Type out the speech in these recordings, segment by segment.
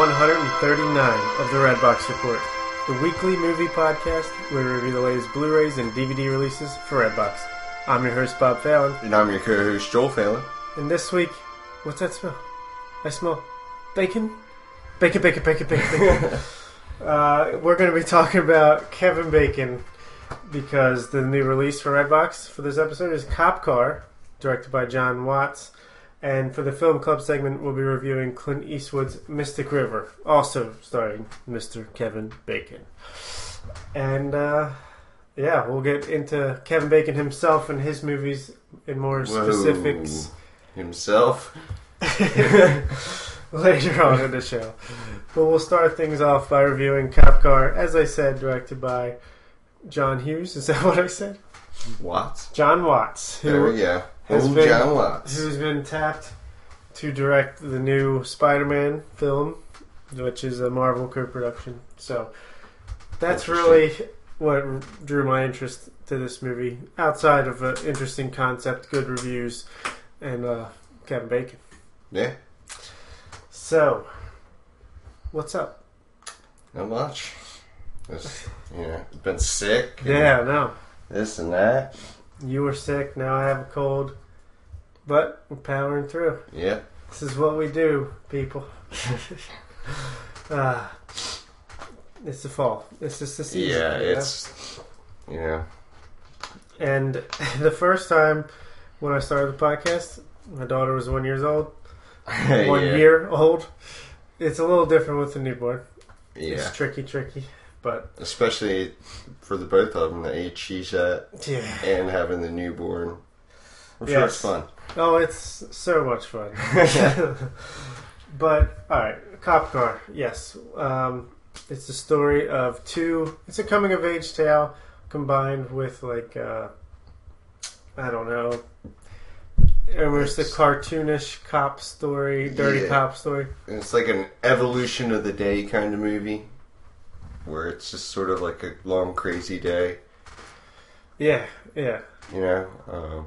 139 of the Redbox Report, the weekly movie podcast where we review the latest Blu-rays and DVD releases for Redbox. I'm your host Bob Fallon, And I'm your co-host Joel Fallon. and this week, what's that smell? I smell bacon, bacon, bacon, bacon, bacon. bacon. uh, we're going to be talking about Kevin Bacon because the new release for Redbox for this episode is Cop Car, directed by John Watts. And for the film club segment, we'll be reviewing Clint Eastwood's Mystic River, also starring Mr. Kevin Bacon. And uh, yeah, we'll get into Kevin Bacon himself and his movies in more Whoa. specifics Himself. later on in the show. But we'll start things off by reviewing Cop Car, as I said, directed by John Hughes. Is that what I said? Watts. John Watts, There we go. Has been- John Watts. who's been tapped to direct the new Spider-Man film, which is a Marvel co-production. So that's really what drew my interest to this movie. Outside of an interesting concept, good reviews, and uh, Kevin Bacon. Yeah, So, what's up? not much. Just, you know, been sick. and Yeah, no. This and that. You were sick, now I have a cold. But we're powering through. Yeah. This is what we do, people. uh, it's the fall. It's just the season. Yeah, you know? it's, know, And the first time when I started the podcast, my daughter was one years old. One yeah. year old. It's a little different with the newborn. Yeah. It's tricky, tricky. But Especially for the both of them, the age she's at yeah. and having the newborn. I'm sure Yes. it's fun. Oh, it's so much fun. but all right, Cop Car. Yes, um, it's the story of two. It's a coming of age tale combined with like uh, I don't know. Almost the cartoonish cop story, dirty Yeah. cop story. And it's like an evolution of the day kind of movie. Where it's just sort of like a long, crazy day. Yeah, yeah. You know? Um,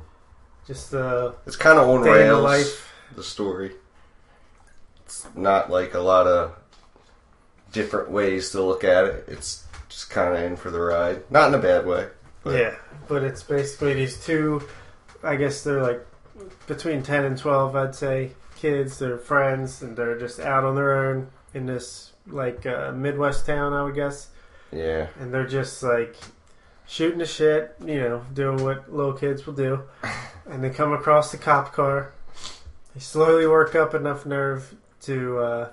Just uh, It's kind of on day the rails. life. The story. It's not like a lot of different ways to look at it. It's just kind of in for the ride. Not in a bad way. But Yeah, but it's basically these two. I guess they're like between ten and twelve. I'd say kids. They're friends, and they're just out on their own in this like uh, Midwest town. I would guess, Yeah. and they're just like shooting the shit. You know, doing what little kids will do. And they come across the cop car. They slowly work up enough nerve to. Uh,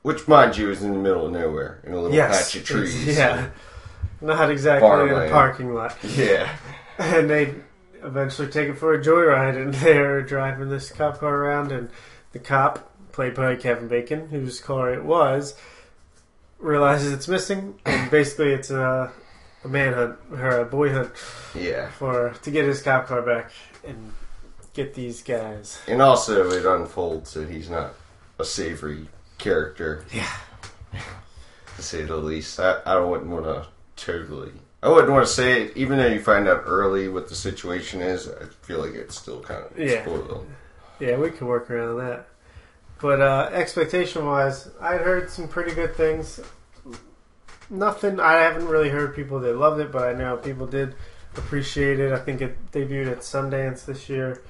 Which, mind you, is in the middle of nowhere in a little yes, patch of trees. Yeah, not exactly in a parking lot. Yeah. and they eventually take it for a joyride and they're driving this cop car around and the cop played by kevin bacon whose car it was realizes it's missing and basically it's a, a manhunt or a boy hunt Yeah. for to get his cop car back and get these guys And also, it unfolds that he's not a savory character. Yeah. To say the least. I, I wouldn't want to totally. I wouldn't want to say it, even though you find out early what the situation is. I feel like it's still kind of Yeah. spoiled. yeah we can work around that but uh, expectation wise i'd heard some pretty good things nothing i haven't really heard people that loved it but i know people did appreciate it i think it debuted at sundance this year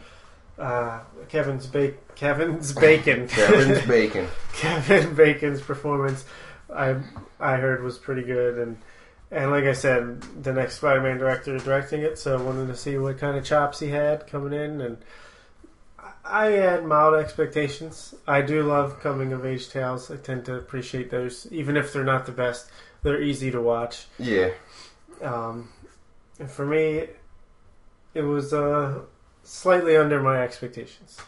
uh, kevin's ba- kevin's bacon Kevin's bacon. kevin bacon's performance i i heard was pretty good and and like i said the next spider-man director is directing it so i wanted to see what kind of chops he had coming in and I had mild expectations. I do love coming of age tales. I tend to appreciate those, even if they're not the best. They're easy to watch. Yeah. Um, and for me, it was uh, slightly under my expectations.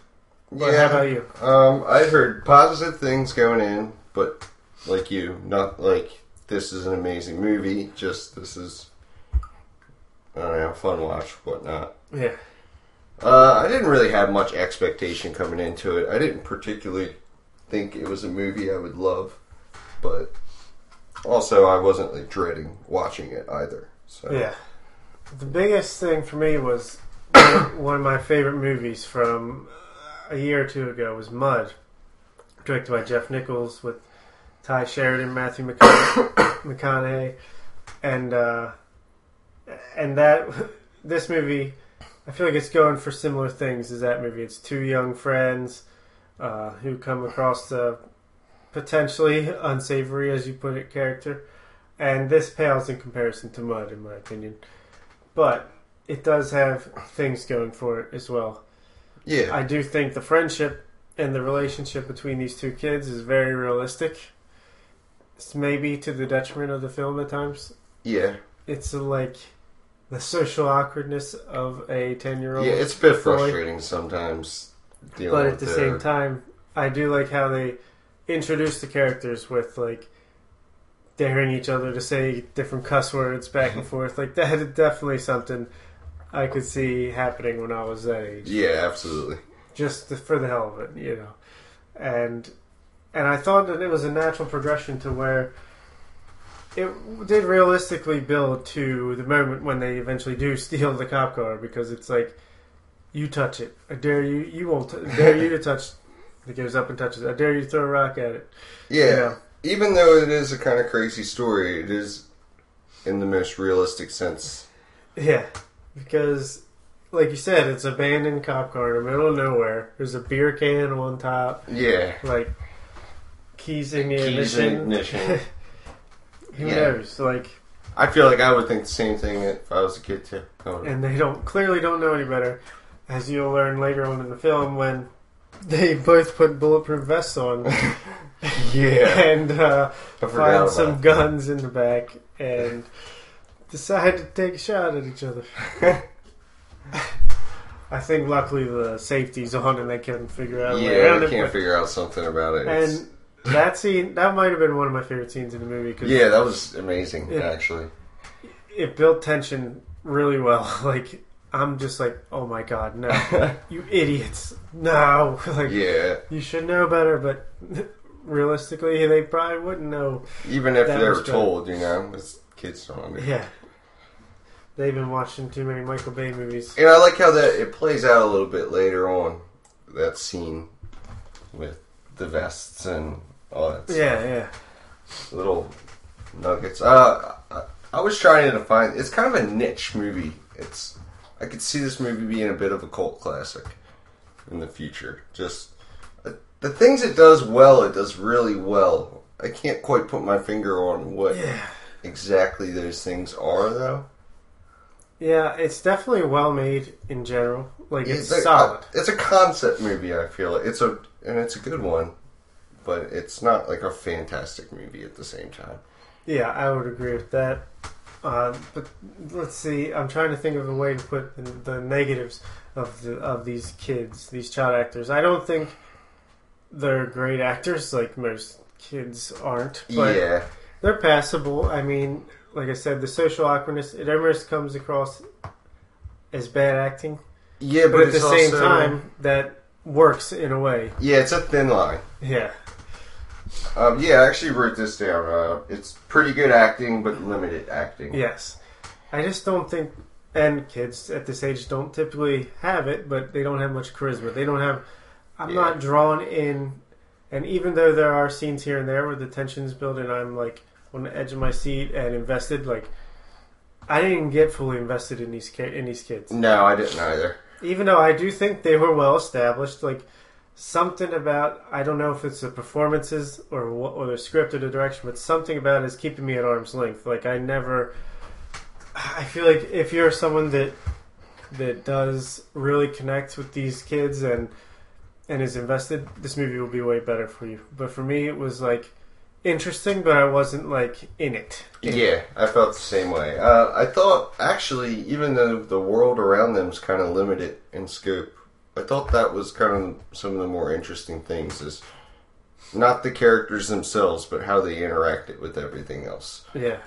But yeah. how about you? Um, I heard positive things going in, but like you, not like this is an amazing movie. Just this is, I don't know, fun watch, whatnot. Yeah, Uh, I didn't really have much expectation coming into it. I didn't particularly think it was a movie I would love, but also I wasn't like dreading watching it either. So yeah. The biggest thing for me was one of my favorite movies from a year or two ago was Mud. directed by Jeff Nichols with Tye Sheridan, Matthew McConaughey, and uh, and that this movie, I feel like it's going for similar things as that movie. It's two young friends uh, who come across the potentially unsavory, as you put it, character, and this pales in comparison to Mud, in my opinion. But it does have things going for it as well. Yeah. I do think the friendship and the relationship between these two kids is very realistic. It's maybe to the detriment of the film at times. yeah. It's like the social awkwardness of a ten year old. Yeah, it's a bit boy. frustrating sometimes. But at the their- same time, I do like how they introduce the characters with like daring each other to say different cuss words back and forth. Like that is definitely something I could see happening when I was that age. Yeah, absolutely. just for the hell of it, you know. And and I thought that it was a natural progression to where it did realistically build to the moment when they eventually do steal the cop car because it's like you touch it, I dare you, you won't t- dare you to touch. It goes up and touches. I dare you throw a rock at it. Yeah. You know? Even though it is a kind of crazy story, it is in the most realistic sense. Yeah, because like you said, it's abandoned cop car in the middle of nowhere. There's a beer can on top, Yeah. like keys in the Keys ignition. in ignition. Who Yeah. knows? Like, I feel like I would think the same thing if I was a kid too. And they don't clearly don't know any better, as you'll learn later on in the film when they both put bulletproof vests on yeah. and uh, some guns in the back and decide to take a shot at each other. I think luckily the safety's on and they can figure out Yeah, it. can't figure out something about it. It's- and that scene that might have been one of my favorite scenes in the movie because yeah, that was amazing, Yeah. actually. it built tension really well. Like I'm just like, oh my god, no, you idiots, no! like Yeah, you should know better, but realistically, they probably wouldn't know. even if they were told, you know, it's kids don't understand. Yeah, they've been watching too many Michael Bay movies. And I like how that it plays out a little bit later on that scene with the vests and all that. stuff. Yeah, yeah, little nuggets. Uh, I, I was trying to find. It's kind of a niche movie. It's I could see this movie being a bit of a cult classic in the future. Just uh, the things it does well, it does really well. I can't quite put my finger on what yeah, exactly those things are, though. yeah. It's definitely well made in general. Like it's a, solid. it's a concept movie. I feel like it's a and it's a good one, but it's not like a fantastic movie at the same time. Yeah, I would agree with that. Uh, but let's see. I'm trying to think of a way to put the, the negatives of the of these kids, these child actors. I don't think they're great actors, like most kids aren't. But yeah, they're passable. I mean, like I said, the social awkwardness it almost comes across as bad acting, yeah, but, but, at the same also- time, that works in a way. yeah, it's a thin line. Yeah, Um, yeah, I actually wrote this down. Uh, it's pretty good acting, but limited acting. yes. I just don't think, and kids at this age don't typically have it, but they don't have much charisma. They don't have. I'm Yeah. not drawn in, and even though there are scenes here and there where the tension's built and I'm like on the edge of my seat and invested, like I didn't get fully invested in these in these kids. No, I didn't either. even though I do think they were well established, like something about I don't know if it's the performances or or the script or the direction, but something about it is keeping me at arm's length. Like I never, I feel like if you're someone that that does really connect with these kids and and is invested, this movie will be way better for you. But for me, it was like interesting, but I wasn't like in it. Yeah, I felt the same way. Uh, I thought, actually, even though the world around them is kind of limited in scope, I thought that was kind of some of the more interesting things is not the characters themselves, but how they interacted with everything else. Yeah.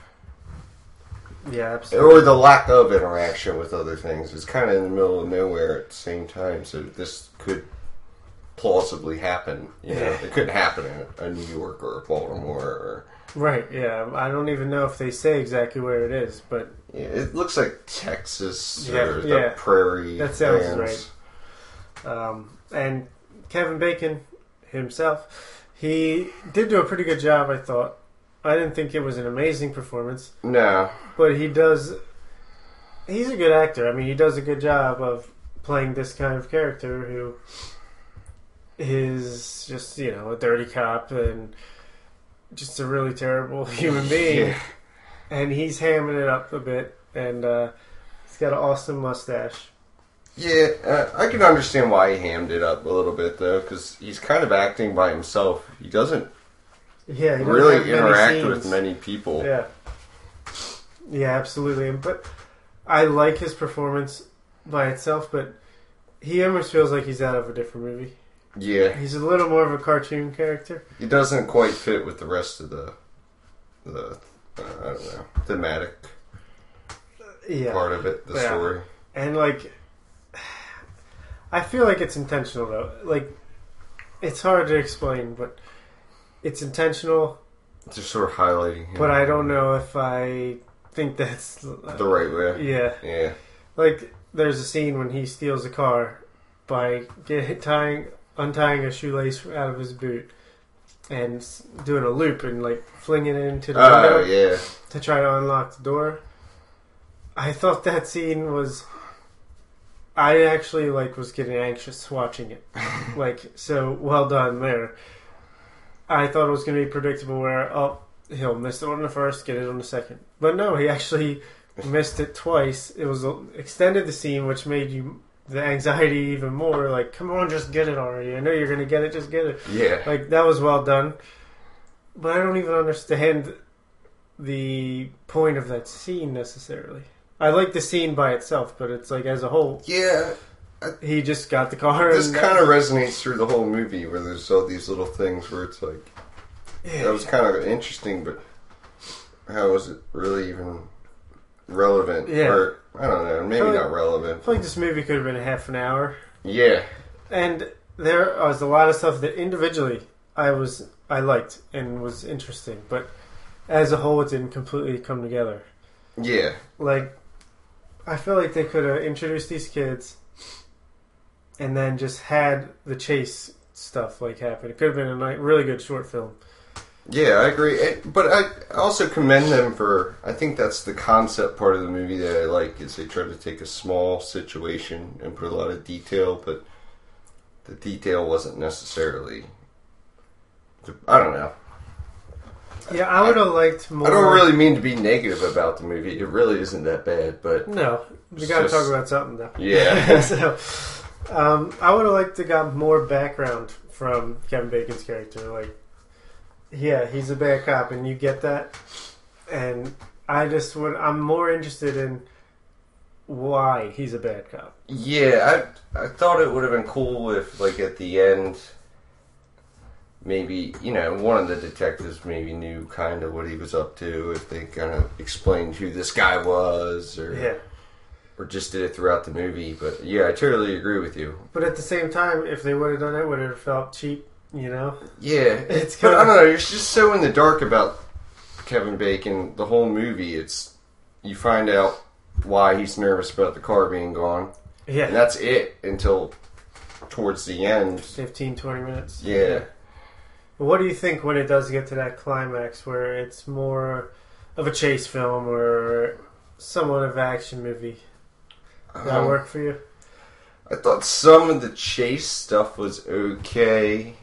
Yeah, absolutely. Or the lack of interaction with other things. It's kind of in the middle of nowhere at the same time, so this could plausibly happen. You know, Yeah. it couldn't happen in a New York or a Baltimore or Right, yeah. I don't even know if they say exactly where it is, but Yeah, it looks like Texas Yeah, or the yeah. prairie. That sounds lands. Um, and Kevin Bacon himself, He did do a pretty good job, I thought. I didn't think it was an amazing performance, No, but he does. He's a good actor. I mean, he does a good job of playing this kind of character who is just, you know, a dirty cop and just a really terrible human being. Yeah. And he's hamming it up a bit, and uh, he's got an awesome mustache. Yeah, uh, I can understand why he hammed it up a little bit though, because he's kind of acting by himself. He doesn't Yeah, he doesn't have really many interact scenes. with many people. Yeah. Yeah, absolutely. But I like his performance by itself, but he almost feels like he's out of a different movie. Yeah, He's a little more of a cartoon character. he doesn't quite fit with the rest of the the uh, I don't know thematic Yeah. part of it, the Yeah. story. And like I feel like it's intentional though. Like it's hard to explain, but it's intentional, Just sort of highlighting him. but I don't know if I think that's the right way. yeah. Yeah, Like there's a scene when he steals a car by get, tying untying a shoelace out of his boot and doing a loop and like flinging it into the oh window yeah, to try to unlock the door. I thought that scene was. I actually like was getting anxious watching it. like so, well done there. I thought it was going to be predictable where oh he'll miss it on the first, get it on the second, but no, he actually missed it twice. It was extended the scene, which made you the anxiety even more. Like, come on, just get it already. I know you're going to get it, just get it. yeah. Like that was well done, but I don't even understand the point of that scene necessarily. I like the scene by itself, but it's like as a whole, Yeah, he just got the car. this and kind of resonates through the whole movie where there's all these little things where it's like yeah, that was kind of interesting, but how was it really even relevant? Yeah. Or I don't know, maybe Probably- not relevant. I feel like this movie could have been half an hour, Yeah, and there was a lot of stuff that individually I was I liked and was interesting, but as a whole, it didn't completely come together. yeah, like I feel like they could have introduced these kids and then just had the chase stuff like happen. It could have been a ni- really good short film. yeah. I agree, It- but I also commend them for. I think that's the concept part of the movie that I like is they try to take a small situation and put a lot of detail, but the detail wasn't necessarily. I don't know. Yeah, I would have liked more. I don't really mean to be negative about the movie. It really isn't that bad, but No, we got to just- talk about something though. yeah, so, um, I would have liked to got more background from Kevin Bacon's character. Like, yeah, he's a bad cop, and you get that. And I just would. I'm more interested in why he's a bad cop. yeah. I I thought it would have been cool if, like, at the end, maybe you know one of the detectives maybe knew kind of what he was up to. If they kind of explained who this guy was, or Yeah. or just did it throughout the movie. But yeah, I totally agree with you. But at the same time, if they would have done it, would have felt cheap, you know? Yeah, It's but I kinda- don't know. You're just so in the dark about Kevin Bacon. The whole movie, it's you find out why he's nervous about the car being gone, Yeah. and that's it until towards the end. 15, 20 minutes. Yeah, What do you think when it does get to that climax where it's more of a chase film or somewhat of an action movie? Does that Um, work for you? I thought some of the chase stuff was okay,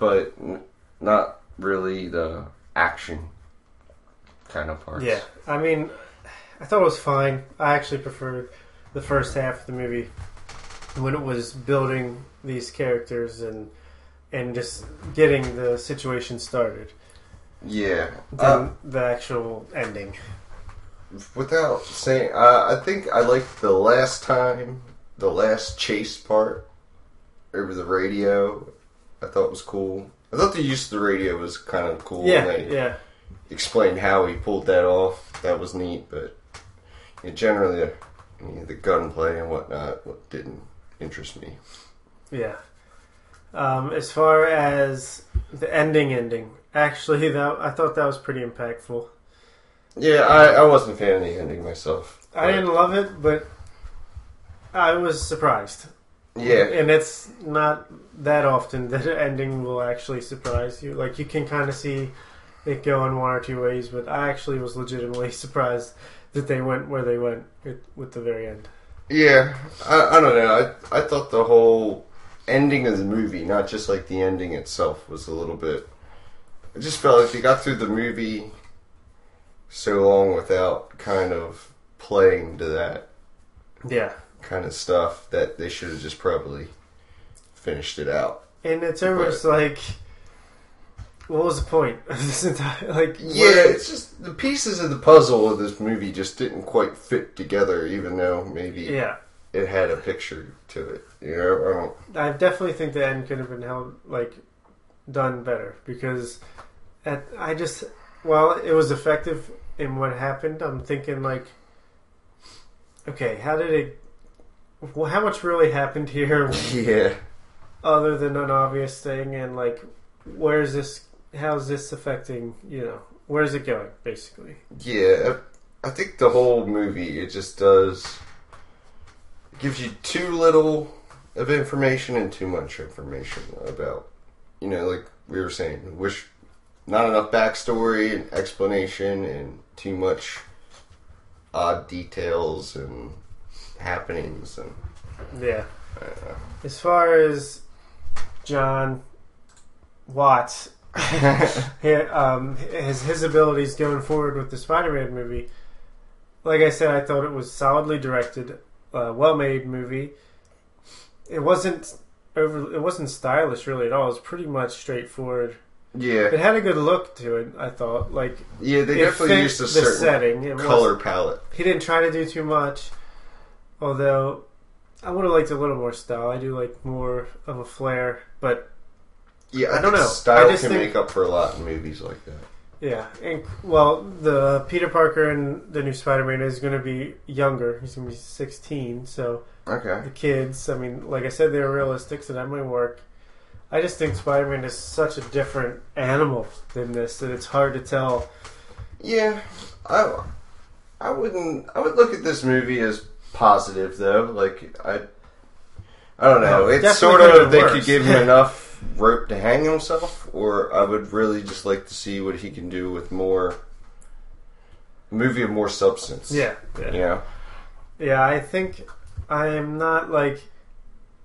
but n- not really the action kind of parts. Yeah. I mean, I thought it was fine. I actually preferred the first half of the movie when it was building these characters and and just getting the situation started yeah. than Uh, the actual ending. without saying, uh, I think I liked the last time, the last chase part over the radio. I thought was cool. I thought the use of the radio was kind of cool. Yeah, they yeah. explained how he pulled that off. That was neat, but generally, the, I mean, the gunplay and whatnot what didn't interest me. Yeah. Um, as far as the ending, ending, actually, that I thought that was pretty impactful. Yeah, I, I wasn't a fan of the ending myself. I didn't love it, but I was surprised. Yeah. and it's not that often that an ending will actually surprise you. Like you can kind of see it going one or two ways, but I actually was legitimately surprised that they went where they went with, with the very end. Yeah, I, I don't know. I I thought the whole ending of the movie, not just like the ending itself, was a little bit. I just felt like they got through the movie so long without kind of playing to that Yeah, kind of stuff that they should have just probably finished it out. and it's almost like, what was the point of this entire like? Yeah, where- it's just the pieces of the puzzle of this movie just didn't quite fit together, even though maybe yeah. It had a picture to it. You know, I. I definitely think the end could have been held like done better because at I just while it was effective in what happened, I'm thinking like, okay, how did it? Well, how much really happened here, Yeah. other than an obvious thing, and like, where's this? How's this affecting? You know, where's it going? Basically, Yeah, I I think the whole movie it just does gives you too little of information and too much information about you know like we were saying wish not enough backstory and explanation and too much odd details and happenings and yeah. uh, As far as John Watts um, his his abilities going forward with the Spider-Man movie. Like I said, I thought it was solidly directed, uh, well-made movie. It wasn't over. It wasn't stylish really at all. It was pretty much straightforward. yeah It had a good look to it. I thought, like yeah they definitely used a the certain setting. It color palette he didn't try to do too much, although I would have liked a little more style. I do like more of a flair, but yeah I, I don't know. style I just can think- make up for a lot in movies like that Yeah, and well, the Peter Parker in the new Spider-Man is going to be younger. He's going to be 16, so okay the kids. I mean, like I said, they're realistic, so that might work. I just think Spider-Man is such a different animal than this that it's hard to tell. Yeah, I, I wouldn't. I would look at this movie as positive, though. Like I, I don't know. No, it's definitely sort of they worse. could give him enough rope to hang himself, or I would really just like to see what he can do with more movie of more substance. Yeah, yeah, you know. yeah. I think I am not like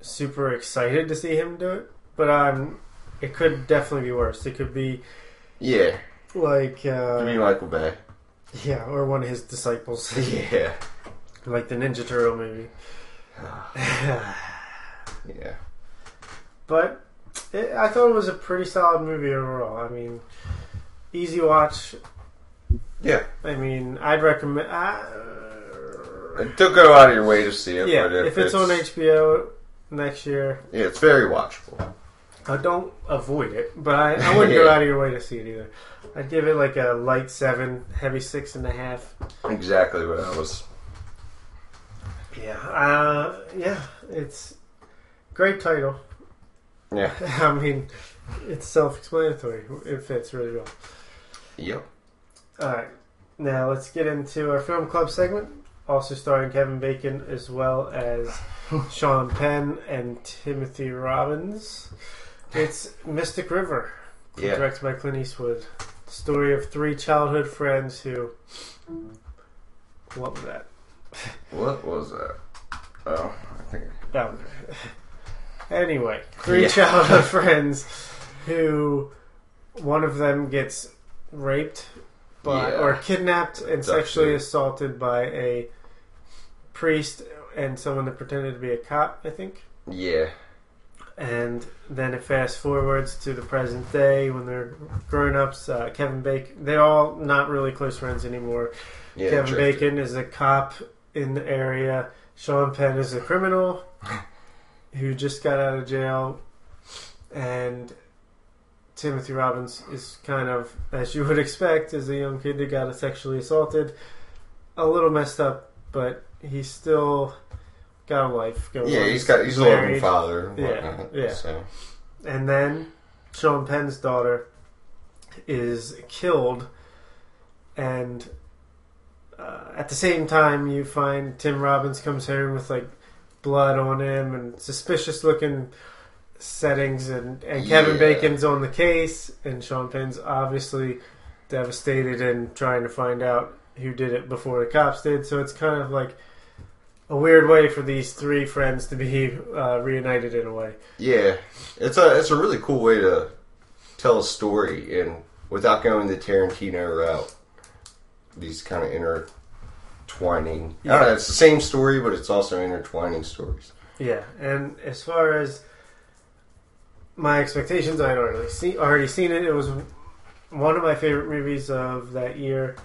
super excited to see him do it, but I'm. It could definitely be worse. It could be Yeah, like, give me uh, Michael Bay. yeah, or one of his disciples, Yeah, like the Ninja Turtle movie. yeah, But it, I thought it was a pretty solid movie overall. I mean, easy watch. yeah. I mean, I'd recommend. Uh, Don't go out of your way to see it. yeah, but if, it's, on HBO next year, yeah, it's very watchable. uh, don't avoid it. But I, I wouldn't go out of your way to see it either. I'd give it like a light seven, heavy six and a half. Exactly what I was. Yeah, uh, yeah, it's great title. Yeah. I mean, it's self-explanatory. It fits really well. Yep. All right, now let's get into our film club segment. Also starring Kevin Bacon as well as Sean Penn and Timothy Robbins. It's Mystic River, Yeah. directed by Clint Eastwood. Story of three childhood friends who. What was that? What was that? Oh, I think. That was Anyway, three Yeah. childhood friends who one of them gets raped by Yeah. or kidnapped and sexually assaulted by a priest and someone that pretended to be a cop, I think. Yeah. And then it fast forwards to the present day when they're grown ups. Uh, Kevin Bacon, they're all not really close friends anymore. Yeah. Kevin. Bacon is a cop in the area. Sean Penn is a criminal who just got out of jail, and Timothy Robbins is kind of, as you would expect, as a young kid that got sexually assaulted, a little messed up, but he's still got a life going. Yeah, on. he's got he's a loving father. and Yeah, whatnot, yeah. So And then Sean Penn's daughter is killed, and uh, at the same time, you find Tim Robbins comes home with like blood on him and suspicious looking settings, and and Kevin Yeah. Bacon's on the case, and Sean Penn's obviously devastated and trying to find out who did it before the cops did. So it's kind of like a weird way for these three friends to be uh, reunited in a way. Yeah, it's a it's a really cool way to tell a story and without going the Tarantino route. These kind of intertwining. I don't know. It's the same story, but it's also intertwining stories. Yeah, and as far as my expectations, I already seen already seen it. It was one of my favorite movies of that year.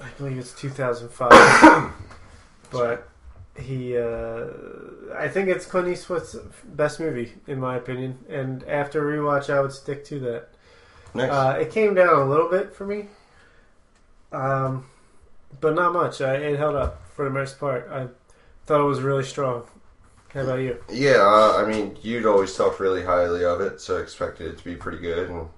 I believe it's 2005. but he, uh, I think it's Clint Eastwood's best movie in my opinion. And after rewatch, I would stick to that. Next, Uh, it came down a little bit for me, um, but not much. I, it held up for the most part. I thought it was really strong. How about you? yeah, uh, I mean, you'd always talk really highly of it, so I expected it to be pretty good. And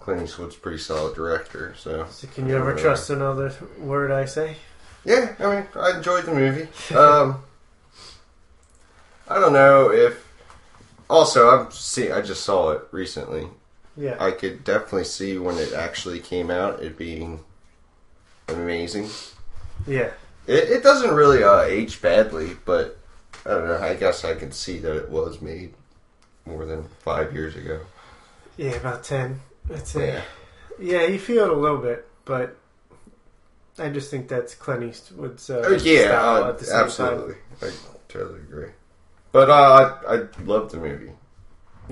Clint Eastwood's a pretty solid director, so So can you ever trust another word I say? yeah. I mean, I enjoyed the movie. Um, I don't know if. Also, I'm see. I just saw it recently. Yeah. I could definitely see when it actually came out it being amazing. yeah. It, it doesn't really uh, age badly, but I don't know. I guess I can see that it was made more than five years ago. Yeah, about 10. That's it. Yeah, Yeah, you feel it a little bit, but I just think that's Clint Eastwood's uh, Oh, yeah, style uh, at the same time. absolutely. I totally agree. But uh, I I love the movie.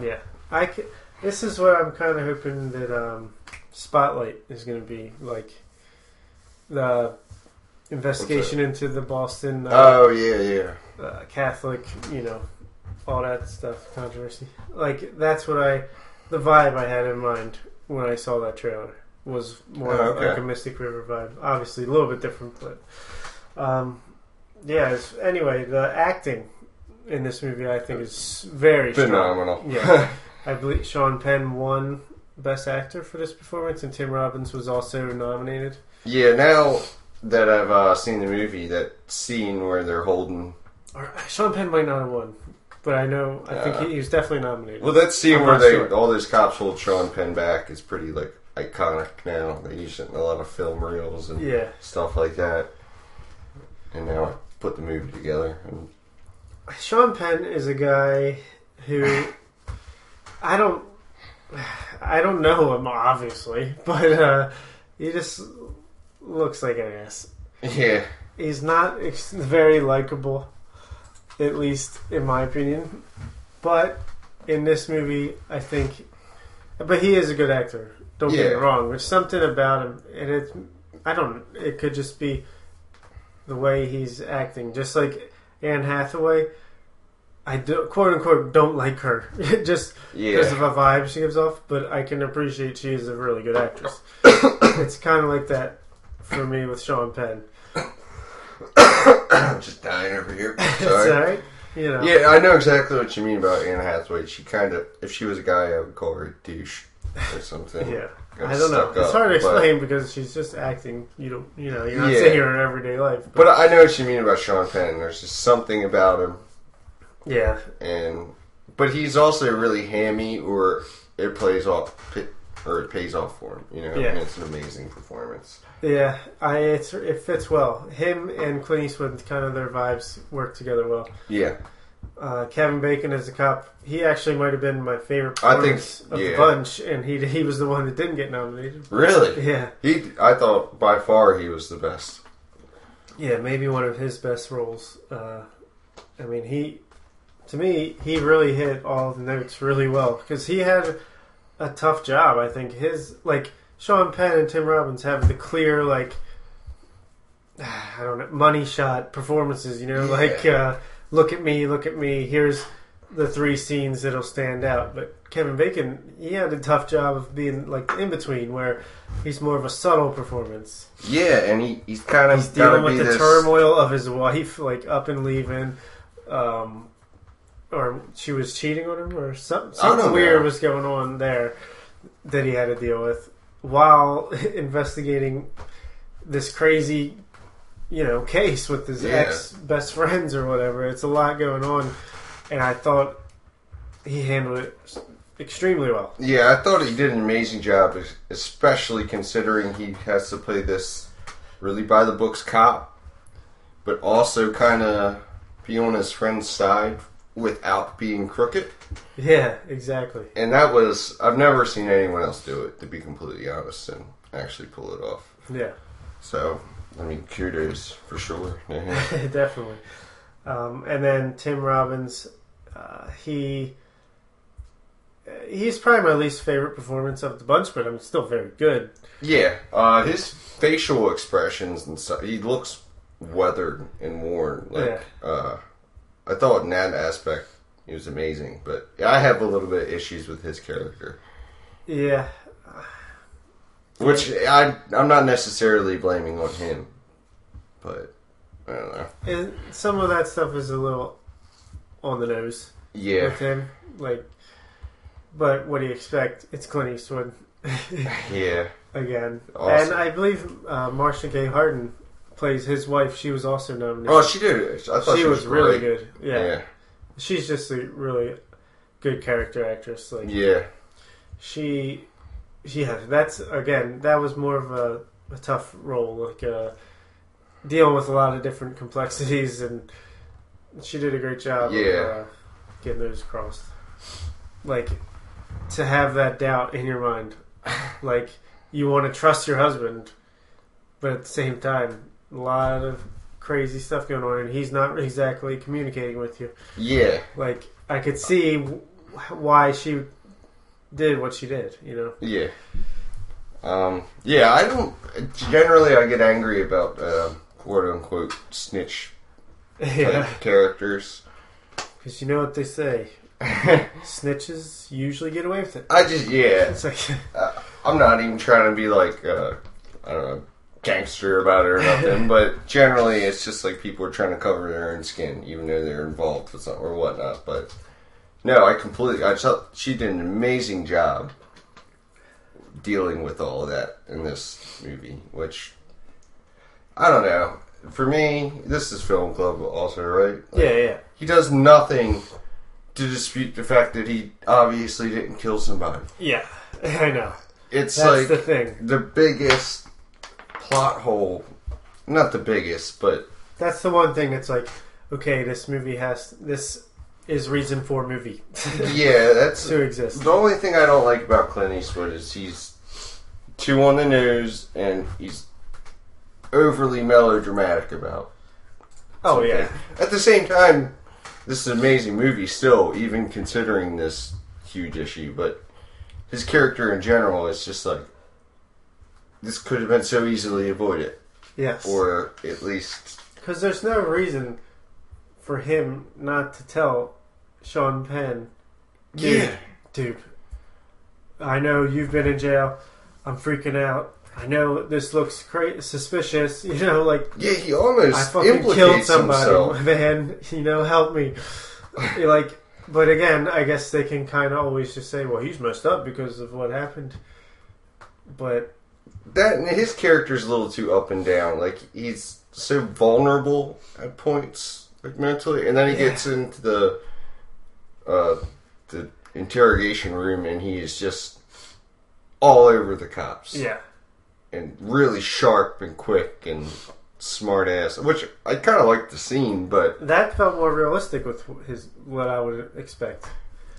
Yeah. I ca this is what I'm kind of hoping that um, Spotlight is going to be like the investigation into the Boston uh, Oh yeah, yeah. uh, Catholic, you know, all that stuff, controversy. Like that's what I, the vibe I had in mind when I saw that trailer was more Oh, okay. like a Mystic River vibe. Obviously, a little bit different, but um, yeah. Anyway, the acting in this movie I think is very strong. Phenomenal. Yeah. I believe Sean Penn won Best Actor for this performance, and Tim Robbins was also nominated. Yeah. Now that I've uh, seen the movie, that scene where they're holding Or Sean Penn might not have won, but I know I think Uh, he, he was definitely nominated. Well, that scene I'm where they sure. all those cops hold Sean Penn back is pretty like iconic now. They use it in a lot of film reels and yeah. stuff like that. And now I put the movie together. And Sean Penn is a guy who I don't I don't know him obviously, but uh, he just looks like an ass. yeah, He's not very likable, at least in my opinion. But in this movie, I think, but he is a good actor. Don't get me wrong. There's something about him, and it's. I don't. It could just be the way he's acting, just like Anne Hathaway. I do, quote unquote don't like her just because of a vibe she gives off, but I can appreciate she is a really good actress. it's kind of like that for me with Sean Penn. I'm just dying over here. It's Sorry. you know. Yeah, I know exactly what you mean about Anne Hathaway. She kind of, if she was a guy, I would call her a douche or something. Yeah. I don't know. It's up, hard to explain because she's just acting. You don't, you know, you're not Yeah. seeing her in everyday life. But I know what you mean about Sean Penn. There's just something about him, yeah, and but he's also really hammy, or it plays off, or it pays off for him. You know, Yeah. and it's an amazing performance. yeah. I it's it fits well. Him and Clint Eastwood, kind of their vibes work together well. Yeah, Uh, Kevin Bacon as a cop, he actually might have been my favorite I think- of yeah. the bunch, and he he was the one that didn't get nominated. really. Yeah, He, I thought by far he was the best. yeah, maybe one of his best roles. Uh, I mean, he to me he really hit all the notes really well because he had a tough job. I think his like Sean Penn and Tim Robbins have the clear like I don't know money shot performances. You know, Yeah. like uh, look at me, look at me. Here's the three scenes that'll stand out. But Kevin Bacon, he had a tough job of being like in between, where he's more of a subtle performance. Yeah, and he, he's kind of He's dealing with the this, turmoil of his wife, like up and leaving, um, or she was cheating on him, or oh, something, don't something know. weird was going on there that he had to deal with while investigating this crazy you know case with his Yeah. ex best friends or whatever. It's a lot going on, and I thought he handled it extremely well. Yeah, I thought he did an amazing job, especially considering he has to play this really by the books cop, but also kind of be on his friend's side without being crooked. Yeah, exactly. And that was, I've never seen anyone else do it, to be completely honest, and actually pull it off. Yeah, So, I mean, kudos for sure. Yeah. definitely. Um, and then Tim Robbins, uh, he he's probably my least favorite performance of the bunch, but I'm still very good. Yeah, uh, his facial expressions and stuff. He looks weathered and worn. Like, uh, I thought in that aspect he was amazing. But I have a little bit of issues with his character, Yeah, which I I'm not necessarily blaming on him, but I don't know. and some of that stuff is a little on the nose Yeah, with him. Like, but what do you expect? It's Clint Eastwood yeah, again, Awesome. and I believe uh, Marcia Gay Harden plays his wife. She was also nominated. Oh, she did. I thought she, she, was, really great. good. Yeah. Yeah, she's just a really good character actress. Like yeah, she, yeah, that's again that was more of a, a tough role, like uh, dealing with a lot of different complexities, and she did a great job. Yeah. of, uh, getting those across. Like to have that doubt in your mind, like you want to trust your husband, but at the same time, a lot of crazy stuff going on, and he's not exactly communicating with you. yeah. Like I could see w- why she did what she did. You know. Yeah. Um, yeah, I don't. Generally, I get angry about uh, quote unquote snitch Yeah. characters. Because you know what they say, snitches usually get away with it. I just, yeah. It's like, I'm not even trying to be like, uh, I don't know, gangster about it or nothing, but generally, it's just like people are trying to cover their own skin, even though they're involved with something or whatnot. But no, I completely. I thought she did an amazing job dealing with all of that in this movie, which I don't know. For me, this is film club also, right? Like, yeah, yeah, He does nothing to dispute the fact that he obviously didn't kill somebody. yeah. I know. It's That's like the thing. the biggest plot hole. Not the biggest, but That's the one thing that's like, okay, this movie has this is reason for movie yeah, that's to exist. the only thing I don't like about Clint Eastwood is he's too on the nose and he's overly melodramatic about. Oh something. yeah, At the same time, this is an amazing movie still, even considering this huge issue. But his character in general is just like this could have been so easily avoided, yes. or at least Because there's no reason for him not to tell Sean Penn, Dude. yeah, dude, I know you've been in jail. I'm freaking out. I know this looks cra- suspicious. You know, like yeah. He almost I fucking killed somebody, himself. man. You know, help me. Like, but again, I guess they can kind of always just say, "Well, he's messed up because of what happened." But That his character's a little too up and down. Like he's so vulnerable at points, like mentally, and then he Yeah. gets into the uh, the interrogation room, and he is just all over the cops. yeah, and really sharp and quick and smart ass. Which I kind of like the scene, but that felt more realistic with his what I would expect.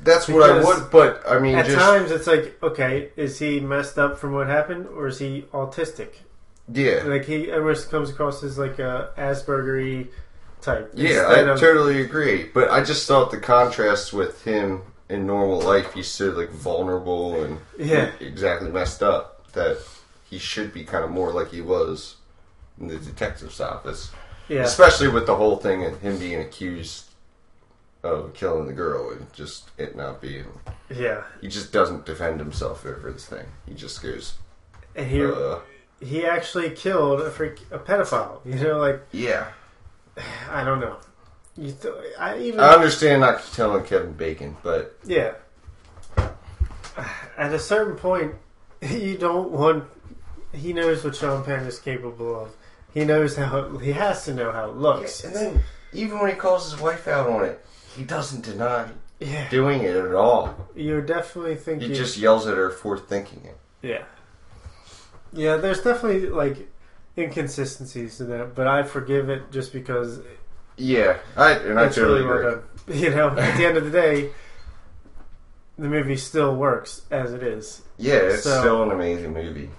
That's what I Because would. But I mean, At just times, it's like, okay, is he messed up from what happened, or is he autistic? yeah, Like he almost comes across as like a Aspergery type. yeah, instead I of- totally agree. But I just thought the contrast with him in normal life, he's so like vulnerable and Yeah. exactly messed up that he should be kind of more like he was in the detective's office. yeah, Especially with the whole thing and him being accused of killing the girl and just it not being. yeah. He just doesn't defend himself over this thing. He just goes, And he uh, he actually killed a freak a pedophile. You know, like yeah. I don't know. You th- I even I understand not telling Kevin Bacon, but yeah. At a certain point, you don't want. He knows what Sean Penn is capable of. He knows how he has to know how it looks. and then even when he calls his wife out on it, he doesn't deny Yeah, doing it at all. you're definitely thinking. He just yells at her for thinking it. yeah, yeah. There's definitely like inconsistencies in that, but I forgive it just because Yeah, I and I totally really agree. You know, at the end of the day, the movie still works as it is. Yeah, it's So- still an amazing movie.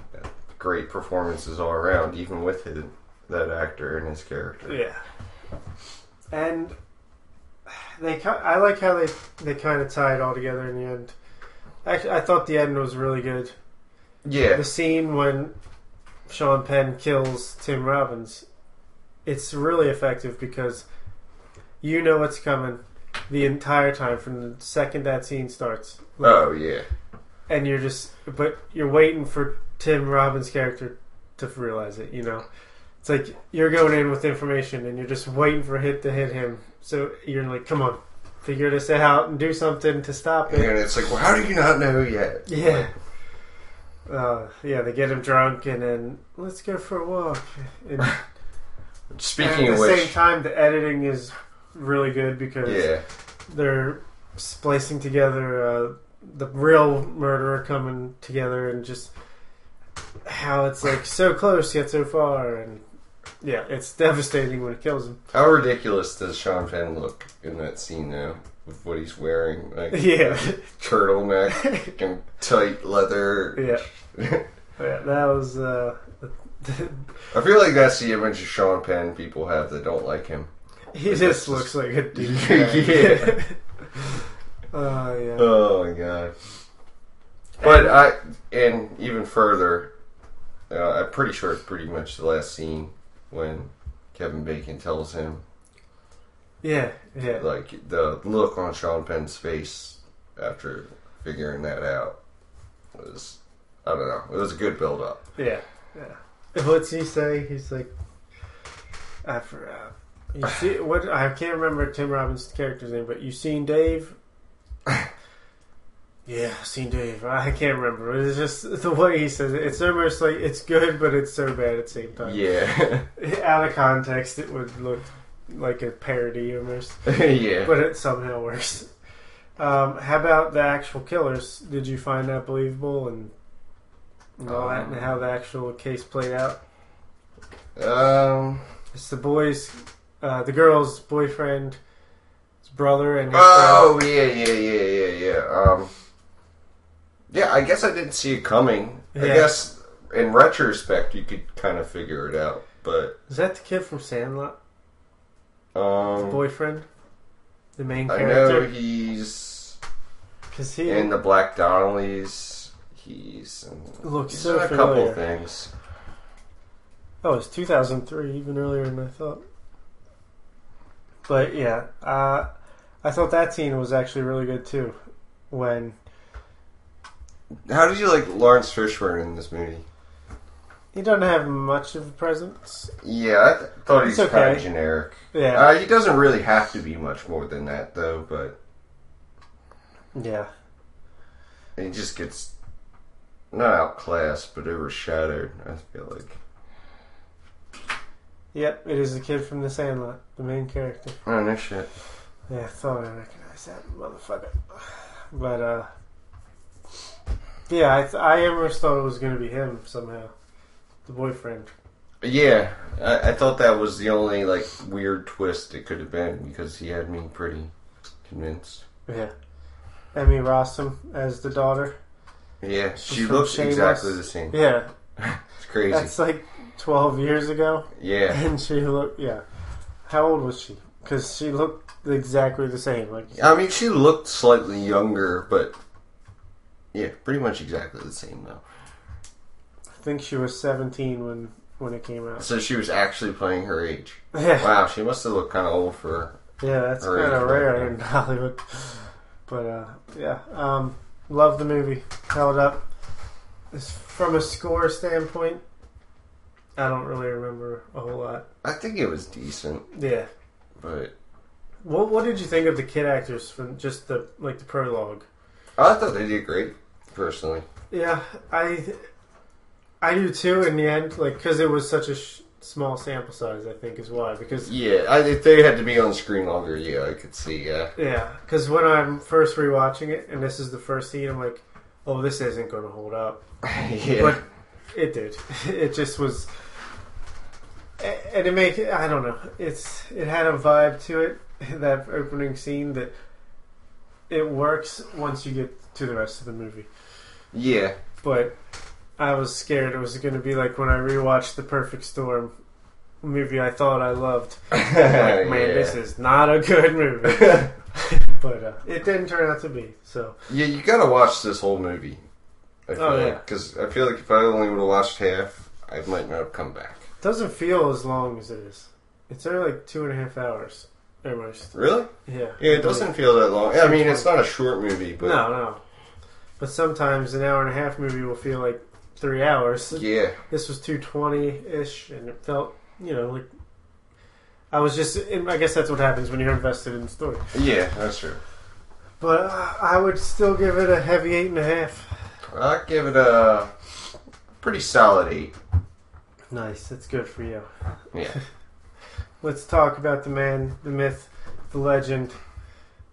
Great performances all around, even with his, that actor and his character. Yeah, and they. I like how they they kind of tie it all together in the end. Actually, I thought the end was really good. Yeah, The scene when Sean Penn kills Tim Robbins, it's really effective because you know what's coming the entire time from the second that scene starts. Like, Oh yeah, and you're just but you're waiting for Tim Robbins' character to realize it, you know. It's like you're going in with information and you're just waiting for a hit to hit him. So you're like, come on, figure this out and do something to stop it. and it's like, well, how do you not know yet? Yeah. Uh, yeah, they get him drunk and then let's go for a walk. And, Speaking and at the which, same time, the editing is really good because yeah, they're splicing together uh, the real murderer coming together and just how it's like so close yet so far and yeah it's devastating when it kills him how ridiculous does Sean Penn look in that scene now with what he's wearing? Like yeah turtleneck and tight leather. yeah yeah that was uh I feel like that's the image of Sean Penn people have that don't like him. he That's just just- looks like a dude Yeah. oh yeah Oh my god. But I, and even further, uh, I'm pretty sure it's pretty much the last scene when Kevin Bacon tells him, yeah yeah. Like, the look on Sean Penn's face after figuring that out was, I don't know, it was a good build up. yeah. Yeah what's he say? He's like I forgot. You see what I can't remember Tim Robbins' character's name but you seen Dave Yeah, seen Dave. I can't remember. It's just the way he says it. It's almost like it's good, but it's so bad at the same time. Yeah. Out of context, it would look like a parody almost, yeah. but it somehow works. Um, how about the actual killers? Did you find that believable and, and all that, and Um, how the actual case played out? Um. It's the boys, uh, the girl's boyfriend, his brother, and his Oh yeah, yeah, yeah, yeah, yeah. Um. Yeah, I guess I didn't see it coming. I Yeah. guess in retrospect you could kind of figure it out, but. Is that the kid from Sandlot? The um, boyfriend, the main character? I know character. he's Because he in the Black Donnellys. He's, in- looks he's so in a couple familiar. things. Oh, it's 2003, even earlier than I thought. But yeah, uh, I thought that scene was actually really good too. When How did you like Laurence Fishburne in this movie? he doesn't have much of a presence. Yeah, I th- thought he's kind of generic. Yeah, Uh, he doesn't really have to be much more than that, though. But yeah, he just gets not outclassed, but overshadowed. I feel like. yep. It is the kid from The Sandlot, the main character. Oh no shit. Yeah, I thought I recognized that motherfucker. But uh, yeah, I, th- I almost thought it was going to be him somehow, the boyfriend. Yeah, I, I thought that was the only like weird twist it could have been because he had me pretty convinced. Yeah, Emmy Rossum as the daughter. Yeah, she From looks Shameless. exactly the same. Yeah, It's crazy. that's like 12 years ago. yeah, And she looked, yeah. How old was she? Because she looked exactly the same. Like, I mean, she looked slightly younger, but yeah, pretty much exactly the same though. I think she was 17 when when it came out. So she was actually playing her age. Yeah, Wow, she must have looked kind of old for. Her. Yeah, that's kind of rare in Hollywood. But uh, yeah, um, love the movie. Held up. From a score standpoint, I don't really remember a whole lot. I think it was decent, Yeah. but What What did you think of the kid actors from just the like the prologue? I thought they did great. Personally, Yeah, I I do too. In the end, like because it was such a sh- small sample size. I think is why because Yeah, I, if they had to be on screen longer, yeah, I could see. Yeah, yeah, because when I'm first rewatching it and this is the first scene, I'm like, oh, this isn't going to hold up. yeah, But it did. It just was, and it make I don't know. It's it had a vibe to it. That opening scene that it works once you get to the rest of the movie. Yeah, But I was scared it was going to be like when I rewatched The Perfect Storm movie I thought I loved. Like, man, this is not a good movie. but uh, it didn't turn out to be. So yeah. You gotta watch this whole movie. I feel Oh, like yeah. because I feel like if I only would have watched half, I might not have come back. it doesn't feel as long as it is. It's only like two and a half hours almost. Really? Yeah. Yeah, it doesn't feel that long. I mean, it's not a short movie, but No, no. But sometimes an hour and a half movie will feel like three hours. yeah, This was two twenty ish, and it felt, you know, like I was just. I guess that's what happens when you're invested in the story. yeah, that's true. But uh, I would still give it a heavy eight and a half. I'll give it a pretty solid eight. Nice, that's good for you. Yeah, Let's talk about the man, the myth, the legend,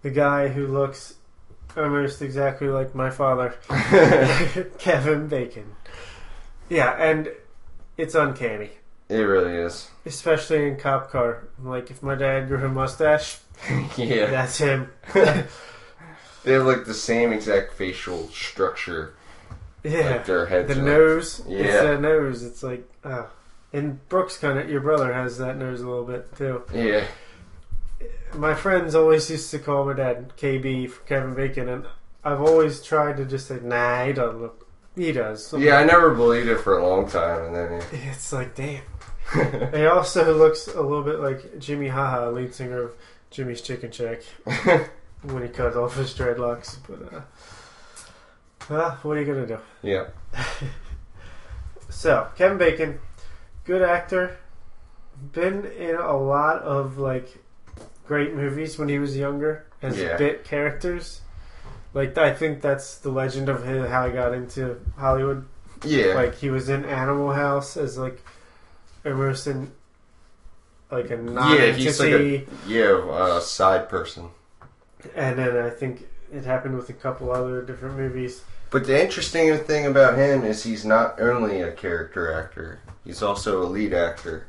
the guy who looks almost exactly like my father, Kevin Bacon. Yeah, and it's uncanny. it really is. Especially in Cop Car. Like, if my dad grew a mustache, yeah, that's him. they have like the same exact facial structure. Yeah. Like their heads. The nose. It's Yeah. that nose. It's like, ah. And Brooks kind of, your brother has that nose a little bit too. Yeah, My friends always used to call my dad KB for Kevin Bacon, and I've always tried to just say, nah, he doesn't look. He does. yeah. I never believed it for a long time, and then he... It's like, damn. He also looks a little bit like Jimi HaHa, lead singer of Jimmie's Chicken Shack, when he cut off his dreadlocks. But, uh, well, what are you going to do? yeah, So, Kevin Bacon, good actor, been in a lot of like great movies when he was younger as Yeah. bit characters. Like I think that's the legend of his, how he got into Hollywood. yeah. Like he was in Animal House as like almost in like a Yeah, he's like non-entity, yeah, a side person. and then I think it happened with a couple other different movies. But the interesting thing about him is he's not only a character actor; he's also a lead actor.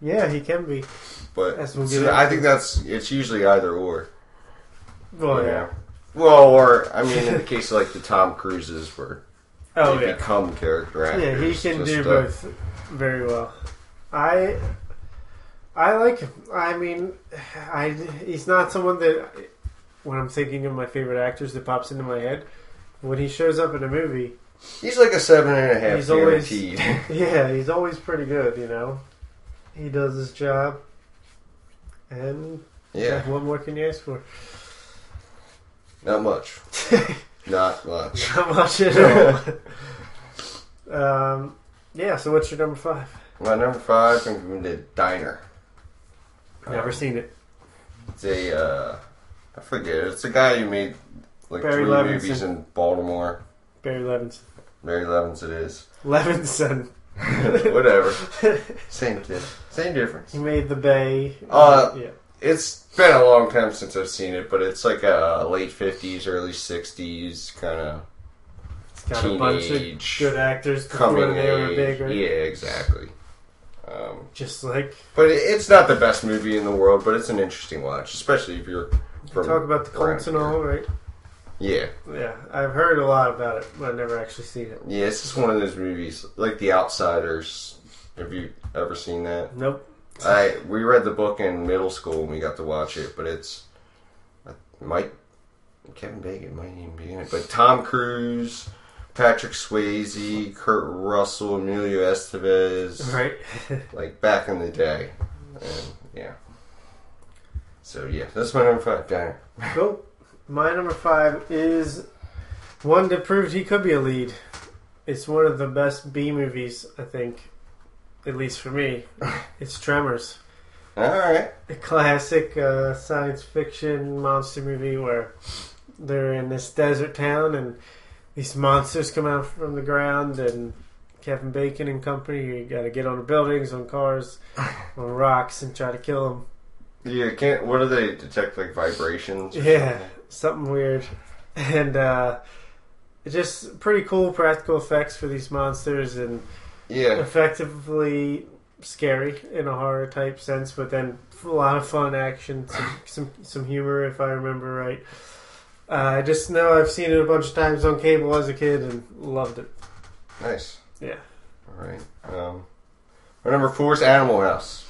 Yeah, he can be. But As so I into. think that's it's usually either or. Well, you yeah. Well, or I mean, in the case of like the Tom Cruises, where Oh they yeah. become character actors. Yeah, he can do uh, both very well. I I like him. I mean, I he's not someone that when I'm thinking of my favorite actors that pops into my head. When he shows up in a movie, He's like a seven and a half He's always- guaranteed. yeah, he's always pretty good. You know, he does his job, and yeah, what more can you ask for? not much. Not much. Not much at all. um, yeah. So what's your number five? My number five, I'm going to Diner. Never Um, seen it. It's a, uh, I forget. It's a guy who made like Barry three Levinson. movies in Baltimore. Barry Levinson. Barry Levins, it is. Levinson. Whatever. Same thing. Same difference. He made the Bay. Uh, yeah. It's been a long time since I've seen it, but it's like a late fifties, early sixties kind of It's got a bunch of good actors coming they were big, right? Yeah, exactly. Um, Just like but it's not the best movie in the world, but it's an interesting watch, especially if you're from talk about the Colts and all, right? Yeah, Yeah, I've heard a lot about it, but I've never actually seen it. yeah. It's just one of those movies, like The Outsiders. Have you ever seen that? Nope. I we read the book in middle school and we got to watch it, but it's uh, Mike Kevin Bacon might even be in it, but Tom Cruise, Patrick Swayze, Kurt Russell, Emilio Estevez, Right. like back in the day, and yeah. So yeah, that's my number five. Diner. cool. My number five is one that proved he could be a lead. It's one of the best B movies, I think, at least for me. It's Tremors. All right. a classic uh, science fiction monster movie where they're in this desert town and these monsters come out from the ground and Kevin Bacon and company. You got to get on the buildings, on cars, on rocks, and try to kill them. Yeah, can't. What do they detect? Like vibrations? Yeah, something? something weird, and uh, just pretty cool practical effects for these monsters, and Yeah. effectively scary in a horror type sense, but then a lot of fun action, some some, some humor, if I remember right. Uh, I just know I've seen it a bunch of times on cable as a kid and loved it. Nice. Yeah. All right. Um, my number four is Animal House.